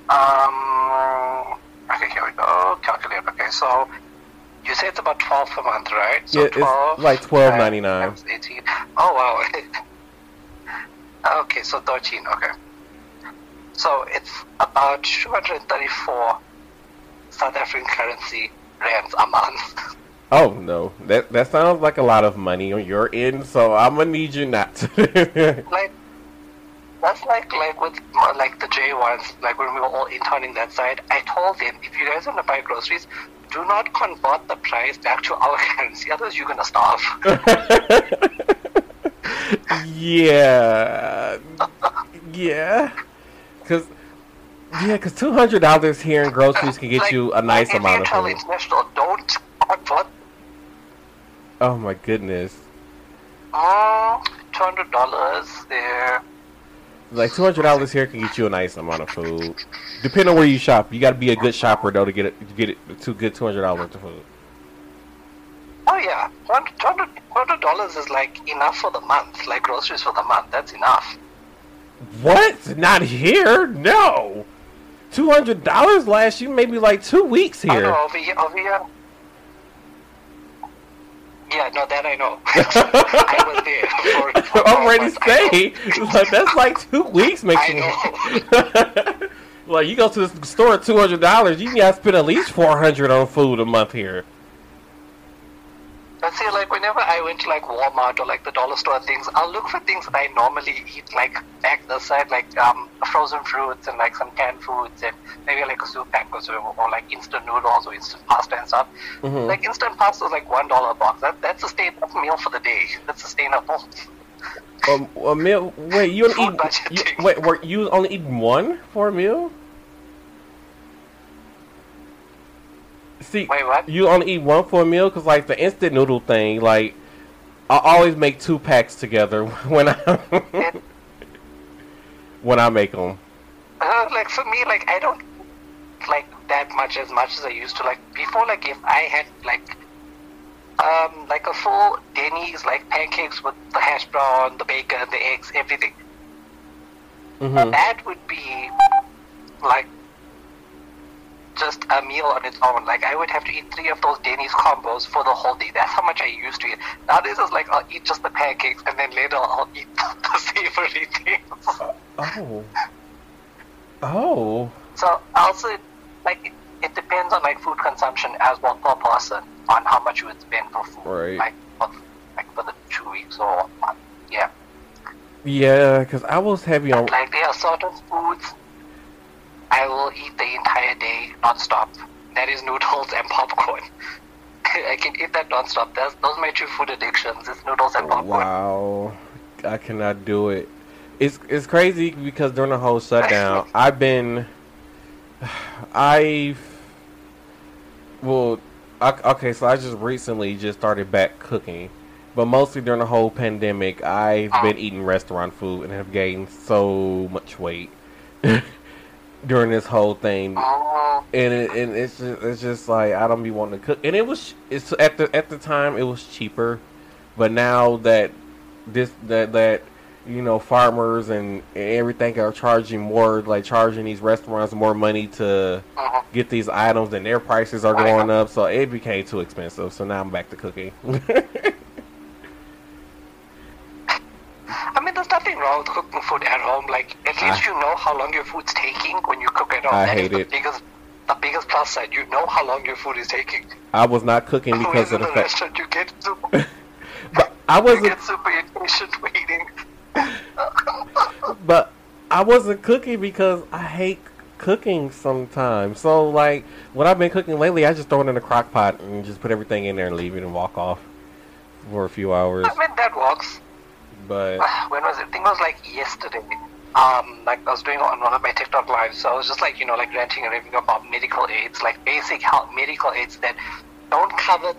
Um okay, here we go. Calculator. Okay, so you say it's about twelve per month, right? So Yeah, it's like $12.99. Eighteen. Oh wow. okay, so thirteen, okay. So it's about two hundred and thirty four South African currency rands a month. Oh no, that that sounds like a lot of money on your end, so I'm gonna need you not to. like that's like like with uh, like the J ones, like when we were all interning that side. I told them if you guys want to buy groceries, do not convert the price back to our currency, otherwise you're gonna starve. yeah, yeah, cause yeah, cause two hundred dollars here in groceries can get Like- you a nice like amount of food. international, don't convert. Oh my goodness, Mm, Two hundred dollars there. like two hundred dollars here can get you a nice amount of food. Depending on where you shop, you got to be a good shopper though to get it to get it to get two hundred dollars worth of food. Oh yeah, one hundred dollars is like enough for the month, like groceries for the month. That's enough. What? Not here? No. Two hundred dollars last you maybe like two weeks Oh, here. no, over here, over here. Yeah, no, that I know. I was there. For, for I'm ready to say, like, that's like two weeks making I you. like you go to the store at two hundred dollars, you gotta spend at least four hundred on food a month here. But see, like whenever I went to like Walmart or like the dollar store things, I'll look for things that I normally eat, like back the side, like um, frozen fruits and like some canned foods and maybe like a soup pack or so, or like instant noodles or instant pasta and stuff. Mhm. Like instant pasta is like one dollar a box. That that's a sustainable meal for the day. That's sustainable. Um, a meal. Wait, you only eat. You, wait, were you only eat one for a meal? See, Wait, what? you only eat one for a meal because like the instant noodle thing, like I always make two packs together when I when I make them. Uh, like for me, like I don't like that much as much as I used to. Like before, like if I had like um like a full Denny's like pancakes with the hash brown, the bacon, the eggs, everything. hmm That would be like just a meal on its own. Like I would have to eat three of those Denny's combos for the whole day. That's how much I used to eat. Nowadays it's like I'll eat just the pancakes and then later I'll eat the savory things. Oh. Oh. So also, like it, it depends on like food consumption as well per person on how much you would spend for food, Right. like for, like for the two weeks or month. Yeah, Yeah, because I was heavy on. like there are certain foods I will eat the entire day non-stop. That is noodles and popcorn. I can eat that non-stop. That's, those are my two food addictions. It's noodles and popcorn. Wow, I cannot do it. It's it's crazy because during the whole shutdown, I've been, I've, well, I, okay, so I just recently just started back cooking, but mostly during the whole pandemic, I've oh. been eating restaurant food and have gained so much weight during this whole thing Oh, and it, and it's just, it's just like I don't be wanting to cook. And it was it's at the at the time it was cheaper, but now that this that that you know farmers and, and everything are charging more, like charging these restaurants more money to mhm. get these items, and their prices are going up. So it became too expensive. So now I'm back to cooking. I mean, there's nothing wrong with cooking food at home. Like, at least I- you know how long your food's taking when you cook at home. I That hate the it. biggest, the biggest plus side. You know how long your food is taking. I was not cooking because of in the fact, restaurant, you get super, but I wasn't. get super impatient waiting. But I wasn't cooking because I hate cooking sometimes. So like when I've been cooking lately, I just throw it in a crock pot and just put everything in there and leave it and walk off for a few hours. I mean, that. But When was it? I think it was like yesterday. Um, like I was doing on one of my TikTok lives, so I was just like, you know, like ranting and raving about medical aids, like basic health medical aids that don't cover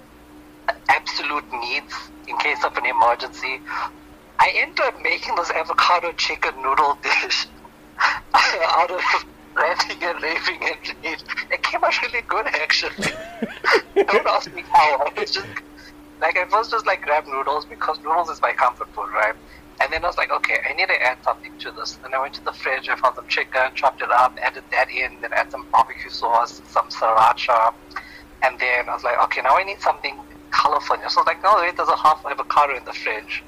absolute needs in case of an emergency. I ended up making this avocado chicken noodle dish out of ranting and raving and rage. It came out really good, actually. Don't ask me how. I was just like I first just like grab noodles because noodles is my comfort food, right? And then I was like, okay, I need to add something to this. Then I went to the fridge, I found some chicken, chopped it up, added that in, then add some barbecue sauce, some sriracha, and then I was like, okay, now I need something colorful. So I was like, no, wait, there's a half avocado in the fridge.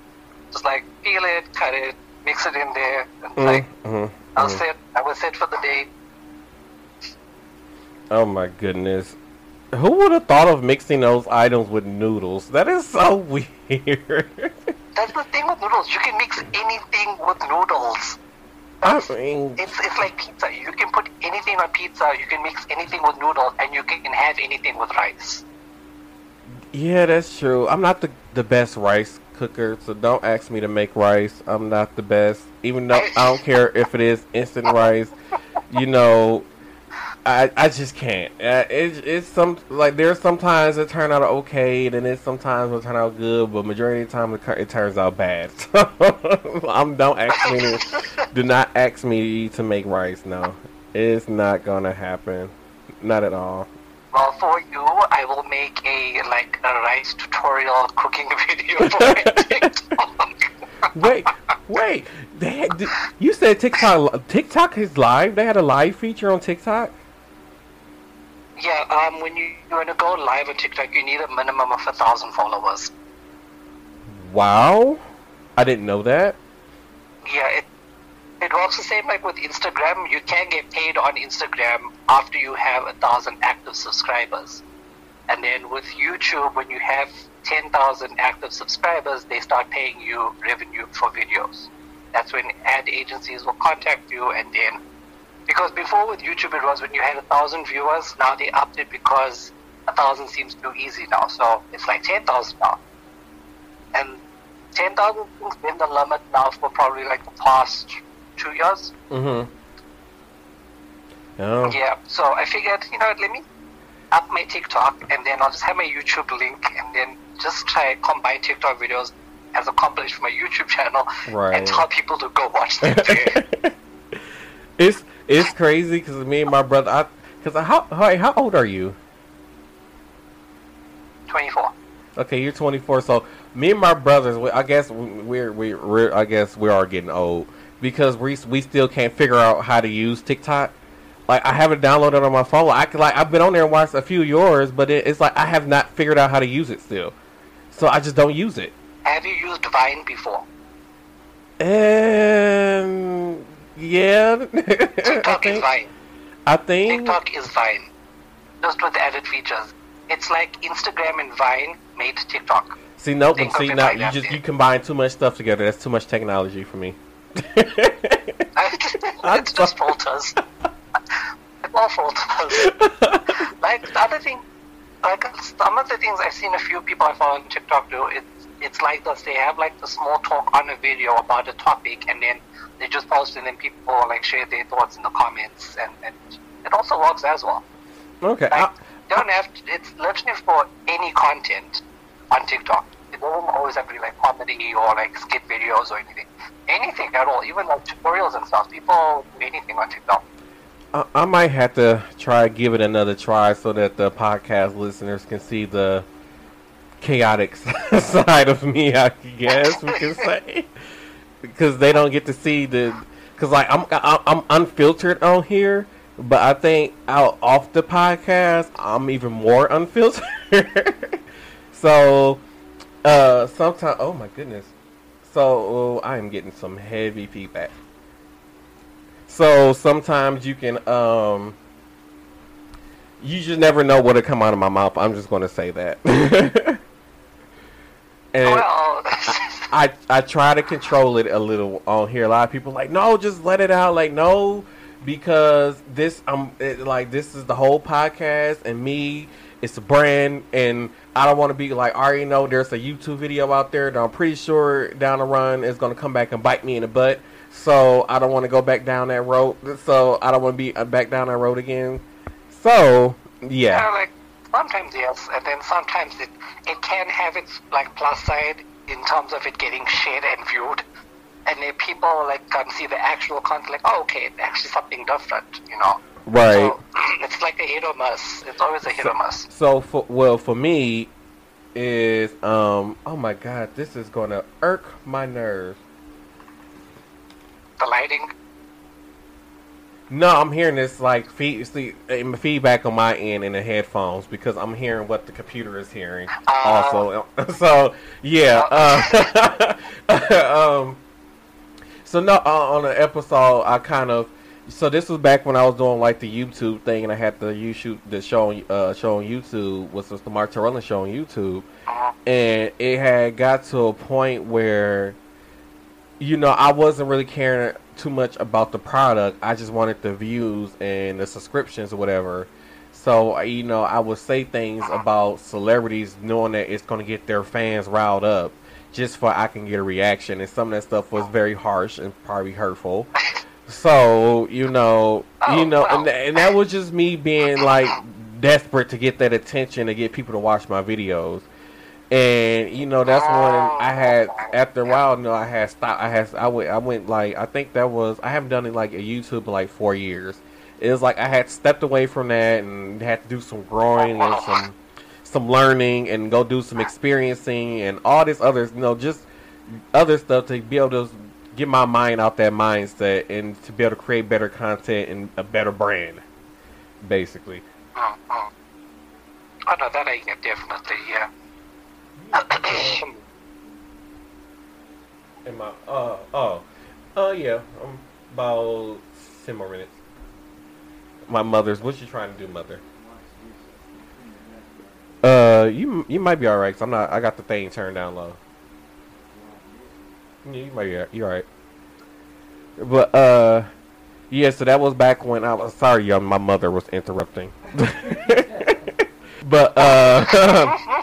Just like peel it, cut it, mix it in there, and like Mm-hmm. I was set. I was set for the day. Oh my goodness. Who would have thought of mixing those items with noodles? That is so weird. That's the thing with noodles. You can mix anything with noodles. I mean, It's it's like pizza. You can put anything on pizza. You can mix anything with noodles, and you can have anything with rice. yeah, that's true. I'm not the, the best rice cooker, so don't ask me to make rice. I'm not the best. Even though I don't care if it is instant rice. You know, I I just can't. Uh, it, it's some like there's sometimes it turn out okay, and then it's sometimes it turn out good, but majority of the time it, it turns out bad. So I'm don't ask me to do not ask me to make rice. No, it's not gonna happen. Not at all. Well, for you, I will make a like a rice tutorial cooking video for my TikTok. Wait, wait. They had, you said TikTok. TikTok is live. They had a live feature on TikTok. Yeah, um, when you, to go live on TikTok, you need a minimum of a thousand followers. Wow, I didn't know that. Yeah, it it works the same like with Instagram. You can get paid on Instagram after you have a thousand active subscribers, and then with YouTube, when you have ten thousand active subscribers, they start paying you revenue for videos. That's when ad agencies will contact you, and then because before with YouTube it was when you had a thousand viewers. Now they upped it because a thousand seems too easy now, so it's like ten thousand now, and ten thousand has been the limit now for probably like the past two years. Mm-hmm. Oh, Yeah, so I figured, you know, let me up my TikTok and then I'll just have my YouTube link and then just try combine TikTok videos as a compilation for my YouTube channel Right. and tell people to go watch them it's it's crazy because me and my brother. I because how how how old are you? 24. Okay, you're 24. So me and my brothers, we, I guess we're we, we're I guess we are getting old because we we still can't figure out how to use TikTok. Like I haven't downloaded on my phone. I like I've been on there and watched a few of yours, but it, it's like I have not figured out how to use it still. So I just don't use it. Have you used Vine before? And yeah, TikTok is think Vine. I think TikTok is Vine. Just with added features. It's like Instagram and Vine made TikTok. see no, Think see now you just you combine too much stuff together. That's too much technology for me. it's just filters. it's all filters. like the other thing, like some of the things I've seen a few people I follow on TikTok do, it's it's like this. They have like the small talk on a video about a topic, and then they just post, and then people like share their thoughts in the comments, and, and it also works as well. Okay, Like, I, don't have to, it's literally for any content on TikTok. It doesn't always have to be like comedy or like skit videos or anything. Anything at all, even like tutorials and stuff. People do anything on TikTok. I, I might have to try give it another try so that the podcast listeners can see the chaotic side of me. I guess we can say because they don't get to see the because like I'm I'm unfiltered on here, but I think out off the podcast I'm even more unfiltered. so uh sometimes oh my goodness, so I am getting some heavy feedback. So sometimes you can um you just never know what'll come out of my mouth. I'm just gonna say that. and well, I I try to control it a little on here. A lot of people like, no, just let it out. Like, no, because this I'm it, like this is the whole podcast and me. It's a brand, and I don't want to be like I already know there's a YouTube video out there that I'm pretty sure down the run is gonna come back and bite me in the butt. So I don't want to go back down that road. So I don't want to be uh, back down that road again. So yeah, yeah, like Sometimes yes, and then sometimes it it can have its like plus side in terms of it getting shared and viewed, and then people like can see the actual content, like oh okay, it's actually something different, you know. Right. So it's like a hit or miss. It's always a hit or miss. So for well for me is um oh my god this is gonna irk my nerves. The lighting. No, I'm hearing this like feed, see, feedback on my end in the headphones because I'm hearing what the computer is hearing Uh. also. So yeah, uh, um, so no, uh, on the episode I kind of so this was back when I was doing like the YouTube thing and I had the YouTube the show on, uh, show on YouTube was the Mark Terrell show on YouTube and it had got to a point where you know I wasn't really caring too much about the product. I just wanted the views and the subscriptions or whatever. So uh, you know, I would say things about celebrities, knowing that it's going to get their fans riled up, just for I can get a reaction. And some of that stuff was very harsh and probably hurtful. So you know, you Oh, know, well. and, and that was just me being like desperate to get that attention to get people to watch my videos. And you know that's when I had after a while, you know, I had stopped. I had I went I went like I think that was I haven't done it like a YouTube in like four years. It was like I had stepped away from that and had to do some growing and some some learning and go do some experiencing and all this other you know just other stuff to be able to get my mind out that mindset and to be able to create better content and a better brand, basically. Mm, mm. Oh no, that I get definitely, yeah. In my uh oh oh yeah, um, about ten more minutes. My mother's. What you trying to do, mother? Uh, you you might be all right. Cause I'm not. I got the thing turned down low. Yeah, you might be. You all right? But uh, yeah. So that was back when I was sorry. My mother was interrupting. but uh.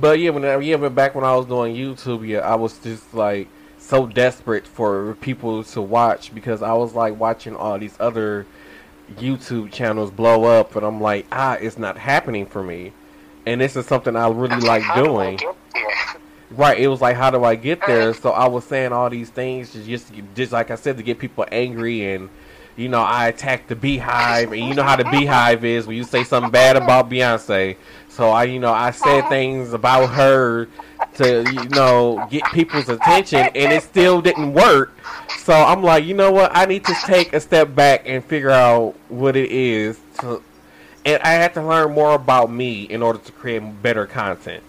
But yeah, when I, yeah, but back when I was doing YouTube, yeah, I was just like so desperate for people to watch because I was like watching all these other YouTube channels blow up, and I'm like, ah, it's not happening for me. And this is something I really like do doing. Right, it was like, how do I get there? So I was saying all these things just, just, just like I said, to get people angry, and you know, I attacked the BeyHive, and you know how the BeyHive is when you say something bad about Beyonce. So I, you know, I said things about her to, you know, get people's attention, and it still didn't work. So I'm like, you know what? I need to take a step back and figure out what it is to, and I had to learn more about me in order to create better content.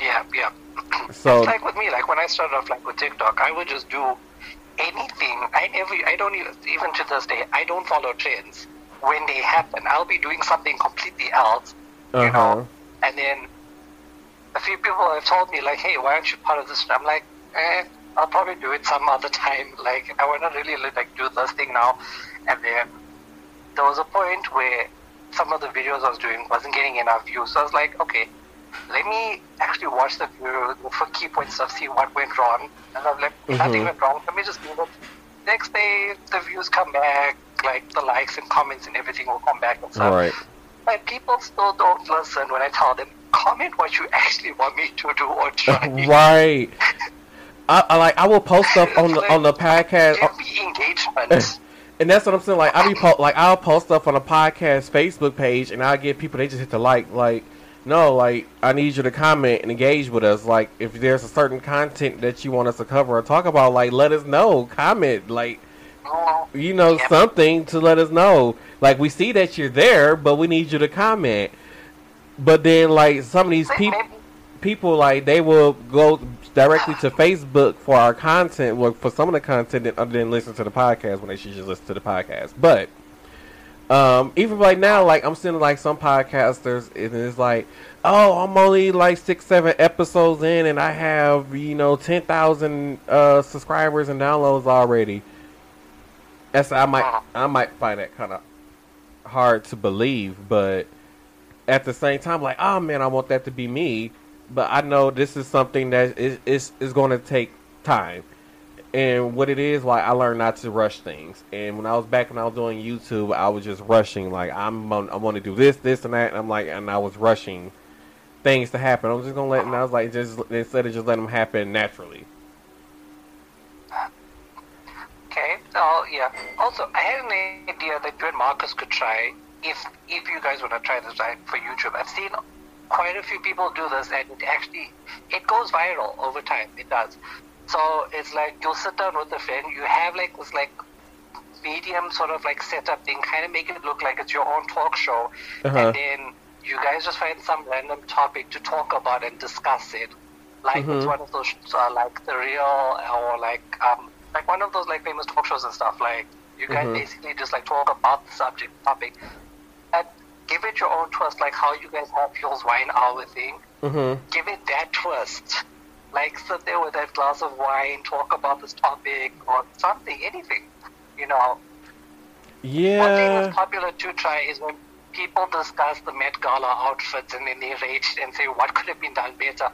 Yeah, yeah. So it's like with me, like when I started off like with TikTok, I would just do anything. I never, I don't even, even to this day, I don't follow trends. When they happen, I'll be doing something completely else, you Uh-huh. know. And then a few people have told me like, "Hey, why aren't you part of this?" I'm like, "Eh, I'll probably do it some other time. Like, I want to really like do this thing now." And then there was a point where some of the videos I was doing wasn't getting enough views, so I was like, "Okay." let me actually watch the video for key points of see what went wrong. And I'm like, nothing Mhm. went wrong. Let me just do it. Next day, the views come back, like the likes and comments and everything will come back and stuff. Right. But people still don't listen when I tell them, comment what you actually want me to do or try. right. I, I like. I will post stuff on the on the podcast, Give me engagement. and that's what I'm saying. Like I be po- like I'll post stuff on the podcast Facebook page, and I get people they just hit the like. Like no, like I need you to comment and engage with us. Like if there's a certain content that you want us to cover or talk about, like let us know. Comment like You know something to let us know. Like we see that you're there, but we need you to comment. But then like some of these people people like they will go directly to Facebook for our content, well, for some of the content, other than listen to the podcast when they should just listen to the podcast. But um, even right now, like I'm seeing like some podcasters, and it's like, oh, I'm only like six, seven episodes in, and I have you know ten thousand uh, subscribers and downloads already. That's I might I might find that kind of hard to believe, but at the same time, like, oh man, I want that to be me. But I know this is something that is is, is going to take time. And what it is, like I learned not to rush things. And when I was back when I was doing YouTube, I was just rushing. Like I'm, I want to do this, this, and that. And I'm like, and I was rushing things to happen. I was just gonna let, and I was like, just instead of just letting them happen naturally. Okay. Oh yeah. Also, I had an idea that you and Marcus could try if if you guys want to try this right for YouTube. I've seen quite a few people do this, and it actually it goes viral over time. It does. So it's like you'll sit down with a friend. You have like this like medium sort of like setup thing, kind of make it look like it's your own talk show, Uh-huh. and then you guys just find some random topic to talk about and discuss it. Like it's Mhm. one of those uh, like the real or like um like one of those like famous talk shows and stuff. Like you guys Mhm. basically just like talk about the subject topic and give it your own twist, like how you guys have y'all's wine hour thing. Mm-hmm. Give it that twist. Like sit there with that glass of wine, talk about this topic or something, anything. You know, one thing Yeah. that's popular to try is when people discuss the Met Gala outfits and then they rage and say what could have been done better.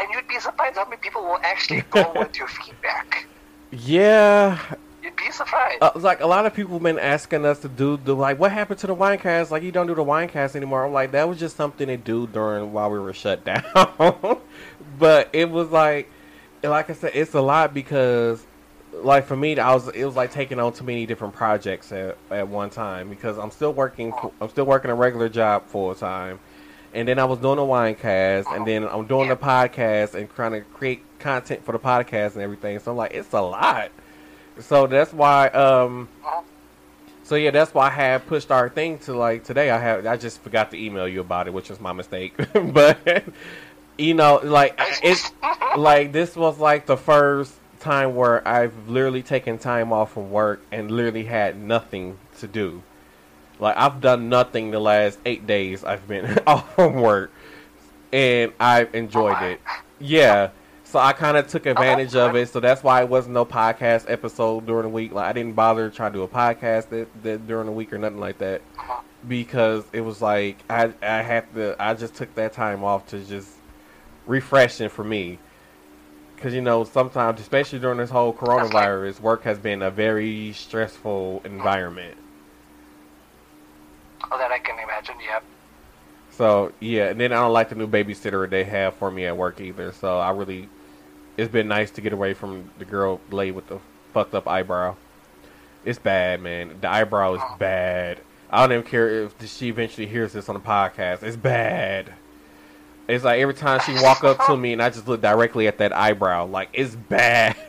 And you'd be surprised how many people will actually go with your feedback. Yeah. You'd be surprised. Uh, like a lot of people have been asking us to do the like, what happened to the wine cast? Like you don't do the wine cast anymore. I'm like, that was just something to do during while we were shut down. but it was like, like I said, it's a lot because, like for me, I was it was like taking on too many different projects at, at one time because I'm still working. I'm still working a regular job full time. And then I was doing the wine cast, and then I'm doing the podcast and trying to create content for the podcast and everything. So I'm like, it's a lot. So that's why um so yeah, that's why I had pushed our thing to like today. I have I just forgot to email you about it, which was my mistake. but you know, like it's like this was like the first time where I've literally taken time off from work and literally had nothing to do. Like I've done nothing the last eight days I've been off from work, and I've enjoyed my. it. Yeah. So I kind of took advantage of it. So that's why it wasn't no podcast episode during the week. Like I didn't bother trying to do a podcast that, that during the week or nothing like that because it was like I I had to. I just took that time off to just refreshing for me. Because you know sometimes, especially during this whole coronavirus, work has been a very stressful environment. Oh, that I can imagine, yeah. So yeah, and then I don't like the new babysitter they have for me at work either. So I really, it's been nice to get away from the girl lady with the fucked up eyebrow. It's bad, man. The eyebrow is oh. bad. I don't even care if she eventually hears this on the podcast. It's bad. It's like every time she walk up to me and I just look directly at that eyebrow, like it's bad.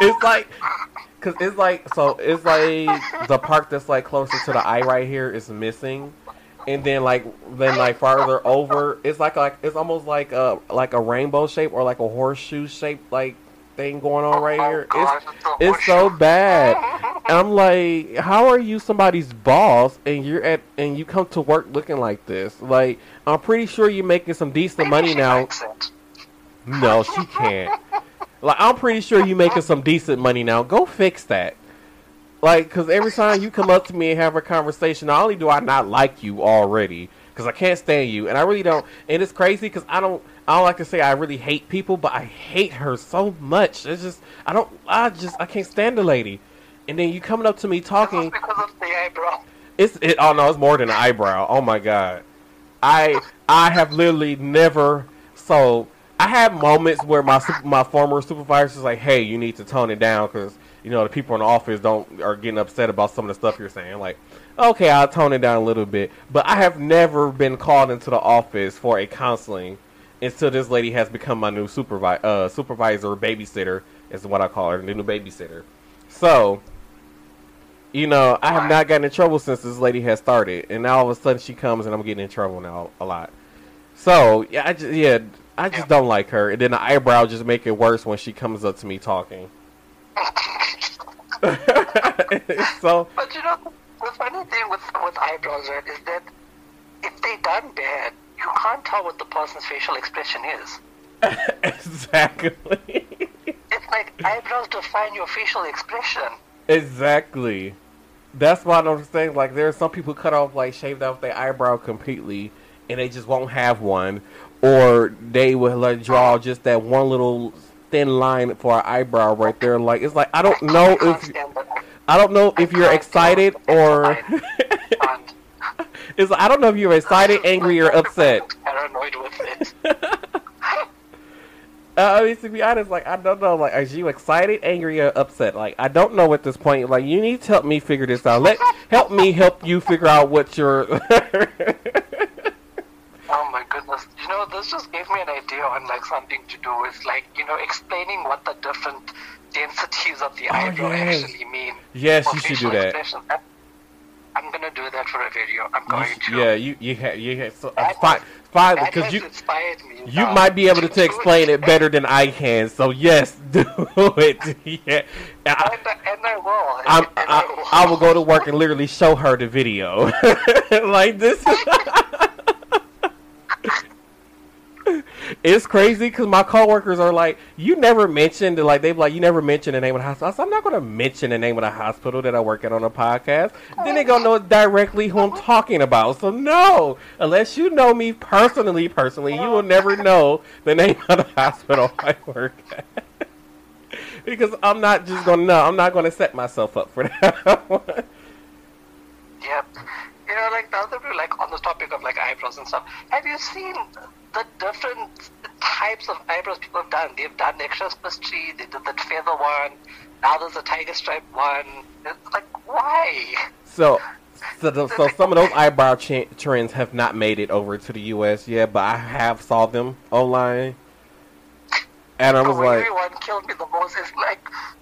it's like, cause it's like so it's like the part that's like closer to the eye right here is missing, and then like then like farther over, it's like like it's almost like a like a rainbow shape or like a horseshoe shape like thing going on right Oh, here. God, It's it's it's so bad. I'm like, how are you somebody's boss and you're at and you come to work looking like this? Like, I'm pretty sure you're making some decent Maybe money now. No, she can't. Like, I'm pretty sure you making some decent money now. Go fix that. Like, cause every time you come up to me and have a conversation, not only do I not like you already, cause I can't stand you, and I really don't. And it's crazy, cause I don't. I don't like to say I really hate people, but I hate her so much. It's just I don't. I just I can't stand the lady. And then you coming up to me talking. because of the eyebrow. It's it. Oh no, it's more than an eyebrow. Oh my god, I I have literally never. So I have moments where my my former supervisor is like, "Hey, you need to tone it down because you know the people in the office don't are getting upset about some of the stuff you're saying." Like, okay, I'll tone it down a little bit. But I have never been called into the office for a counseling until this lady has become my new supervisor, uh, supervisor, babysitter is what I call her, the new babysitter. So you know, I have not gotten in trouble since this lady has started, and now all of a sudden she comes and I'm getting in trouble now a lot. So yeah, I just yeah, I just don't like her, and then the eyebrow just make it worse when she comes up to me talking. so But you know, the funny thing with with eyebrows, right, is that if they done bad, you can't tell what the person's facial expression is. exactly, It's like eyebrows define your facial expression. exactly. That's why I'm saying like there are some people cut off like shaved off their eyebrow completely, and they just won't have one, or they would like draw just that one little thin line for an eyebrow right there. Like it's like I don't know if. I don't know if you're excited or It's it's I don't know if you're excited, angry, or upset. Paranoid with it. I mean, to be honest, like I don't know, like are you excited, angry, or upset? Like I don't know at this point. Like you need to help me figure this out. Let help me help you figure out what your. Oh goodness. You know, this just gave me an idea on like something to do with like, you know, explaining what the different densities of the eyebrow yes. actually mean. yes, you should do that. I'm- gonna do that for a video. I'm going to. yeah, you you ha- you ha- so, uh, fine, fine, because you inspired me. you now. might be able to explain it better than I can. So yes, do it. yeah, I, And, I- and I will. I'm, and I, will. I will go to work and literally show her the video. like this. It's crazy because my coworkers are like, you never mentioned like they've like you never mentioned the name of the hospital. Said, I'm not gonna mention the name of the hospital that I work at on a podcast. Then they gonna know directly who I'm talking about. So no, unless you know me personally, personally, you will never know the name of the hospital I work at. because I'm not just gonna know. I'm not gonna set myself up for that. one. Yep. You know, like now that we're like on the topic of like eyebrows and stuff, have you seen the different types of eyebrows people have done? They've done the Christmas tree, they did the feather one, now there's a tiger stripe one. It's like, why? so, so, the, so some of those eyebrow ch- trends have not made it over to the U.S. yet, but I have saw them online, and I The was like, "Everyone killed me the most. It's like,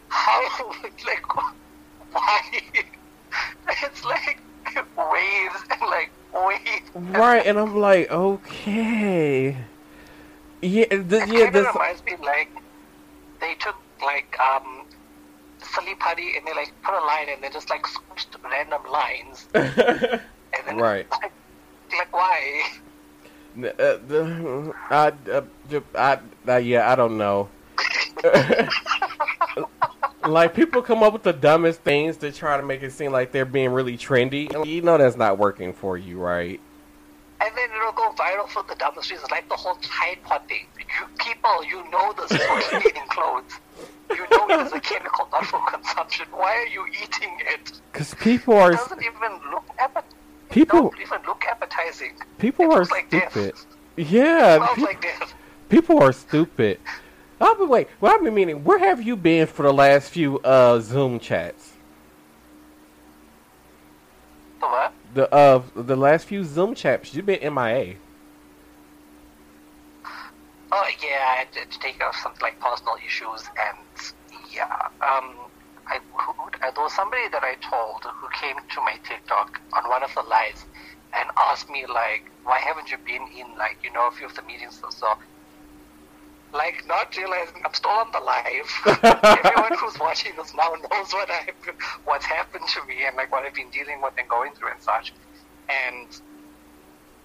how, like, why? It's like waves and like waves. right, and I'm like, okay, yeah, th- It yeah, this, reminds me like they took like um silly putty and they like put a line and they just like squished random lines and then Right. like, like why? uh, the- I, uh, I, I, yeah, I don't know. like people come up with the dumbest things to try to make it seem like they're being really trendy. And you know that's not working for you, right? And then it'll go viral for the dumbest reasons, like the whole Tide Pod thing. You people, you know this for eating clothes. You know it is a chemical, not for consumption. Why are you eating it? Because people are. It doesn't even look appetizing. People- even look appetizing. people it are looks like death. stupid. Yeah, like death. people are stupid. I've been wait. Well, I've been meaning. Where have you been for the last few uh Zoom chats? The what? The uh the last few Zoom chats. You've been MIA. Oh yeah, I had to take care of some like personal issues, and yeah, um, I who- there was somebody that I told who came to my TikTok on one of the lives and asked me like, why haven't you been in like you know a few of the meetings or so? Like not realizing I'm still on the live. Everyone who's watching this now knows what I what's happened to me and like what I've been dealing with and going through and such. And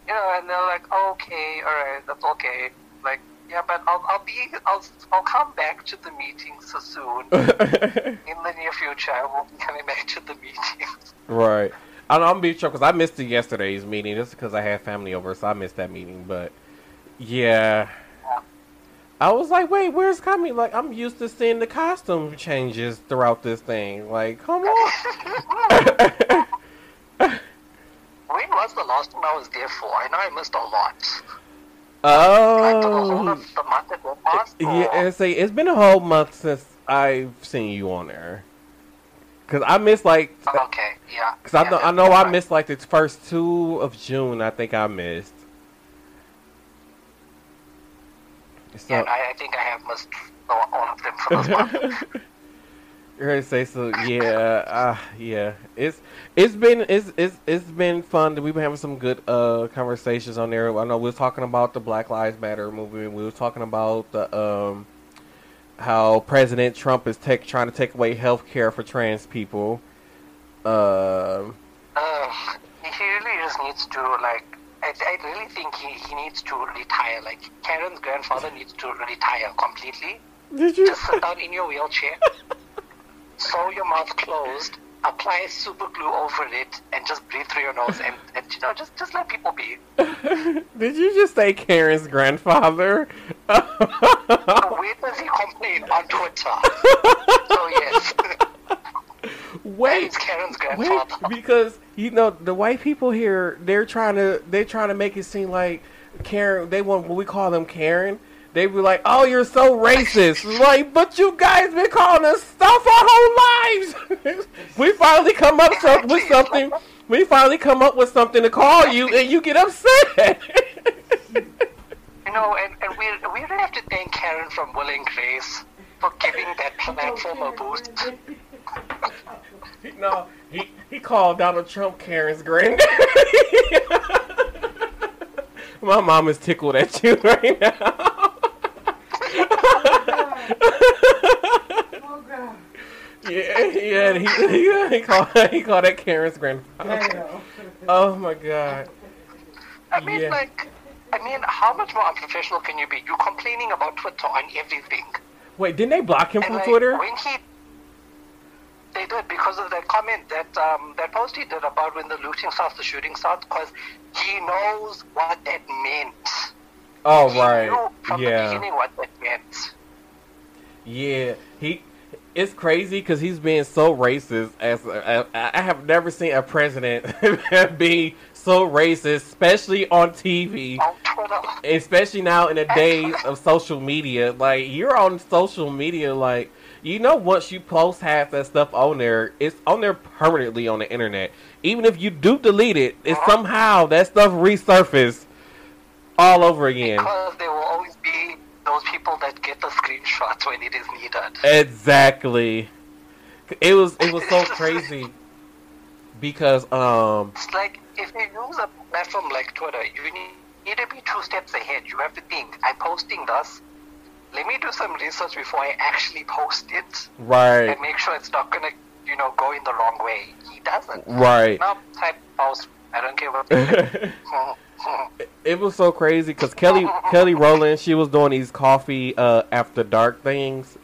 you know, and they're like, okay, all right, that's okay. Like, yeah, but I'll, I'll be, I'll, I'll come back to the meetings so soon. In the near future, I will be coming back to the meetings. Right. I know, I'm being sure because I missed the yesterday's meeting just because I had family over, so I missed that meeting. But yeah, I was like, wait, where's coming? Like, I'm used to seeing the costume changes throughout this thing. Like, come on. When was the last time I was there for? I know I missed a lot. Oh. Like, the whole oh, of the month that went past? yeah. It's, a, it's been a whole month since I've seen you on there. Cause I missed like, Okay, yeah. cause I know I know I missed like the first two of June. I think I missed. So, Yeah, and I, I think I have missed all all of them for this month. You're gonna say so? Yeah, uh, yeah. It's it's been it's it's it's been fun. We've been having some good uh conversations on there. I know we were talking about the Black Lives Matter movement. We were talking about the um how President Trump is take, trying to take away health care for trans people. Um, Uh, he really just needs to like. I, I really think he, he needs to retire. Like Karen's grandfather needs to retire completely. did you? Just sit down in your wheelchair, sew your mouth closed, apply super glue over it and just breathe through your nose and, and you know just just let people be. Did you just say Karen's grandfather? Where does he complain on Twitter? so yes, Wait, it's Karen's wait, because you know the white people here, they're trying to they're trying to make it seem like Karen. They want what we call them Karen. They be like, "Oh, you're so racist." like, but you guys been calling us stuff our whole lives. we finally come up so, with something. We finally come up with something to call you, and you get upset. You know, and, and we we really have to thank Karen from Will and Grace for giving that platform a boost. No, he he called Donald Trump Karen's granddaddy. My mom is tickled at you right now. Oh god. Yeah, yeah, he, he, he called he called that Karen's grandfather. Oh my god. I mean, Yeah. like, I mean, how much more unprofessional can you be? You're complaining about Twitter and everything. Wait, didn't they block him And from like, Twitter? When he, they did because of that comment, that um, that post he did about when the looting starts, the shooting starts, because he knows what that meant. Oh He right, from the yeah, beginning what that meant. yeah. He, it's crazy because he's being so racist. As I I have never seen a president be so racist, especially on TV. On especially now in the days of social media like you're on social media like you know once you post half that stuff on there it's on there permanently on the internet even if you do delete it it's somehow that stuff resurface all over again Because there will always be those people that get the screenshots when it is needed. exactly it was it was so crazy because um It's like if you use a platform like Twitter, you need, need to be two steps ahead. You have to think, I'm posting this. Let me do some research before I actually post it right and make sure it's not gonna, you know, go in the wrong way. He doesn't. right No, type post. I don't care what it was so crazy because Kelly Kelly Rowland she was doing these coffee uh, after dark things,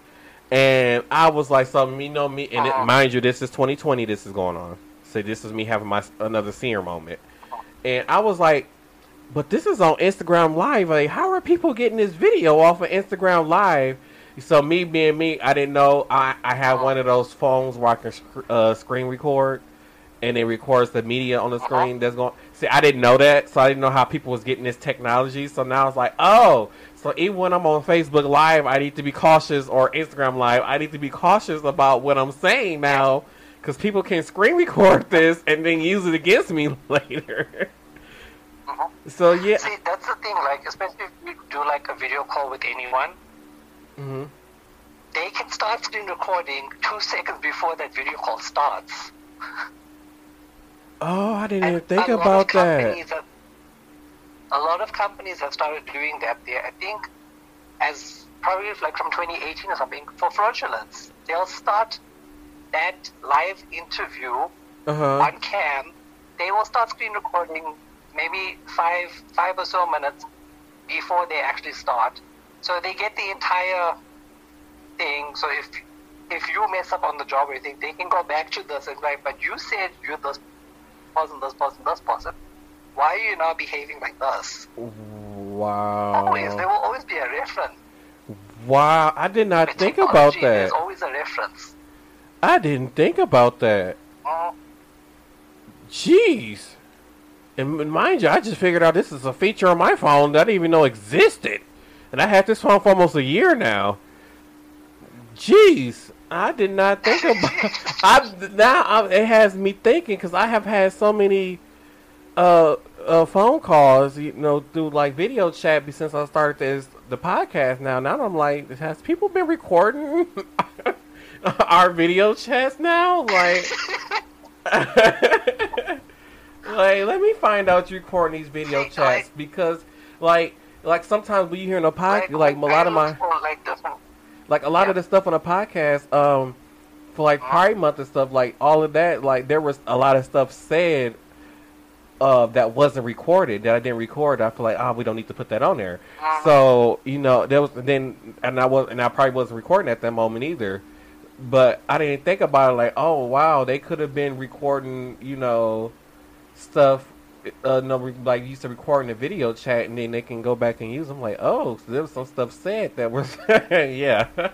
and I was like something you know me and it, Uh-huh. mind you this is 2020 this is going on so this is me having my another senior moment, and I was like, but this is on Instagram Live like how are people getting this video off of Instagram Live? So me being me, I didn't know I I have one of those phones where I can uh, screen record and it records the media on the screen that's going see i didn't know that so i didn't know how people was getting this technology so now it's like oh so even when i'm on facebook live i need to be cautious or instagram live i need to be cautious about what i'm saying now because people can screen record this and then use it against me later. So yeah See, that's the thing. Like, especially if you do like a video call with anyone, hmm they can start screen recording two seconds before that video call starts. oh i didn't even think a lot of about that have- a lot of companies have started doing that. There, I think, as probably like from 2018 or something, for fraudulence, they'll start that live interview uh-huh on cam. They will start screen recording maybe five five or so minutes before they actually start, so they get the entire thing. So if if you mess up on the job or anything, they can go back to this and like, but you said you're this person, this person, this person. Why are you now behaving like this? wow Always, there will always be a reference. wow i did not With think about that There's always a reference. i didn't think about that Mm. Jeez. And mind you, I just figured out this is a feature on my phone that I didn't even know existed. And I had this phone for almost a year now. Jeez. I did not think about I now I, it has me thinking because I have had so many uh, uh phone calls, you know, through like video chat since I started this the podcast now. Now I'm like, has people been recording our video chats now? Like like, let me find out you recording these video See, chats like- because, like, like sometimes we hear in a podcast, like, a lot of my, like like a lot of Yeah. the stuff on the podcast, um, for like Pride Month and stuff, like all of that, like there was a lot of stuff said, uh, that wasn't recorded that I didn't record. I feel like, oh, we don't need to put that on there. Uh-huh. So you know, there was then, and I was, and I probably wasn't recording at that moment either. but I didn't think about it like, oh wow, they could have been recording, you know, stuff. Uh, no, like used to recording a video chat, and then they can go back and use them. Like, oh, so there was some stuff said that was, yeah,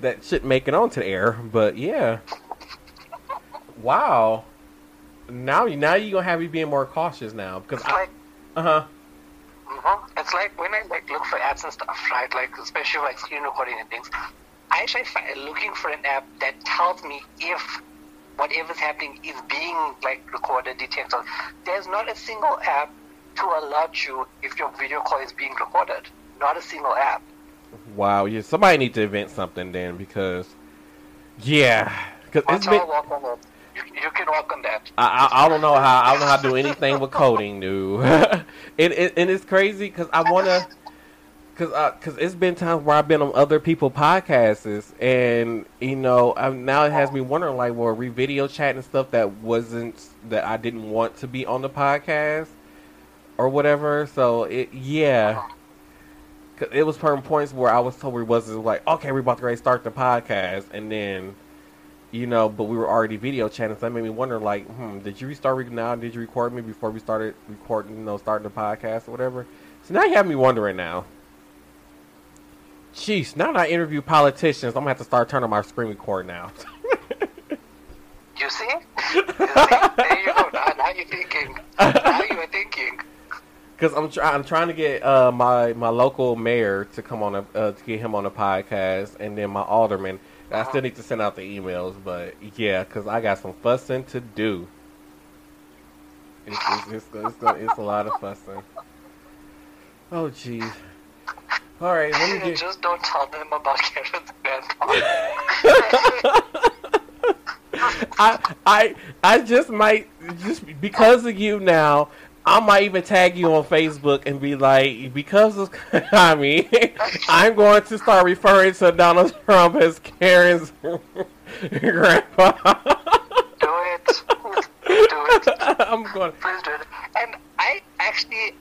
that shouldn't make it onto the air. But yeah, wow. Now, you now you gonna have me being more cautious now because It's I, like uh huh. hmm It's like when I like look for apps and stuff, right? Like especially like screen recording and things. I actually find looking for an app that tells me if whatever's happening is being like recorded, detected. There's not a single app to alert you if your video call is being recorded. Not a single app. Wow, yeah, somebody need to invent something then because, yeah, because it's been. walk on it. You, you can work on that. I, I, I don't know how I don't know how to do anything with coding, dude. it, it and it's crazy because I wanna, cause uh, cause it's been times where I've been on other people podcasts and you know i now it has me wondering like, well, we video chat and stuff that wasn't that I didn't want to be on the podcast or whatever. So it yeah. 'Cause It was certain points where I was told we wasn't like, okay, we're about to start the podcast, and then you know, but we were already video chatting, so that made me wonder, like, hmm, did you restart re- now? Did you record me before we started recording, you know, starting the podcast or whatever? So now you have me wondering now. Jeez, now that I interview politicians, I'm gonna have to start turning my screen record now. You see? You see? There you go. Now, now you're thinking. Now you're thinking. Because I'm try- I'm trying to get uh, my my local mayor to come on a, uh, to get him on the podcast, and then my alderman. I still need to send out the emails, but yeah, because I got some fussing to do. It's it's, it's, it's, it's a lot of fussing. Oh jeez. All right, let me get. Just don't tell them about Karen's grandpa. I I I just might just because of you now. I might even tag you on Facebook and be like, because of I mean, I'm going to start referring to Donald Trump as Karen's grandpa. do it. Do it. I'm going. Please do it. And I actually,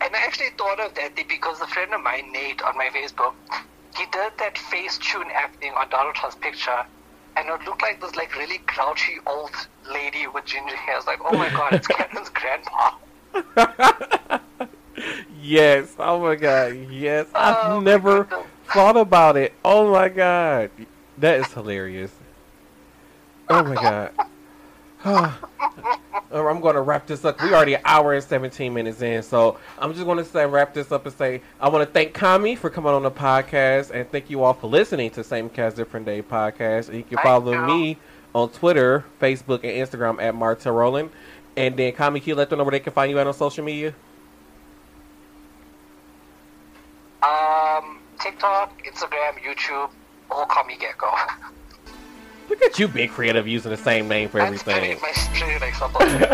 and I actually thought of that because a friend of mine, Nate, on my Facebook, he did that Facetune app thing on Donald Trump's picture, and it looked like this like really grouchy old lady with ginger hair. I was like, oh my god, it's Karen's grandpa. yes. Oh my god. Yes. I've Oh never goodness. thought about it. Oh my god. That is hilarious. Oh my god. I'm going to wrap this up. We already an hour and 17 minutes in, so I'm just going to say wrap this up and say I want to thank Kami for coming on the podcast, and thank you all for listening to Same Cast Different Day podcast. And you can follow me on Twitter, Facebook, and Instagram at Marta Roland. And then Kami, can you let them know where they can find you at on social media? Um, TikTok, Instagram, YouTube, all Kami me Gecko. Look at you being creative using the same name for everything. my pretty like something.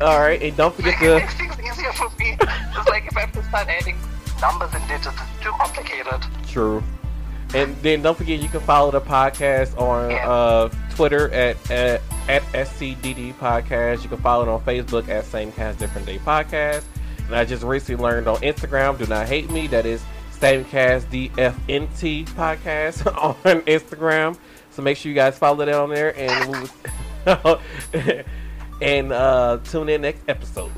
All right, and don't forget It to makes things easier for me. It's like if I have to start adding numbers and digits, it's too complicated. true, and then don't forget you can follow the podcast on Yeah. uh, Twitter at, at at SCDD Podcast. You can follow it on Facebook at Same Cast Different Day Podcast. And I just recently learned on Instagram. Do not hate me. That is Same Cast DFNT Podcast on Instagram. So make sure you guys follow that on there and and uh, tune in next episode.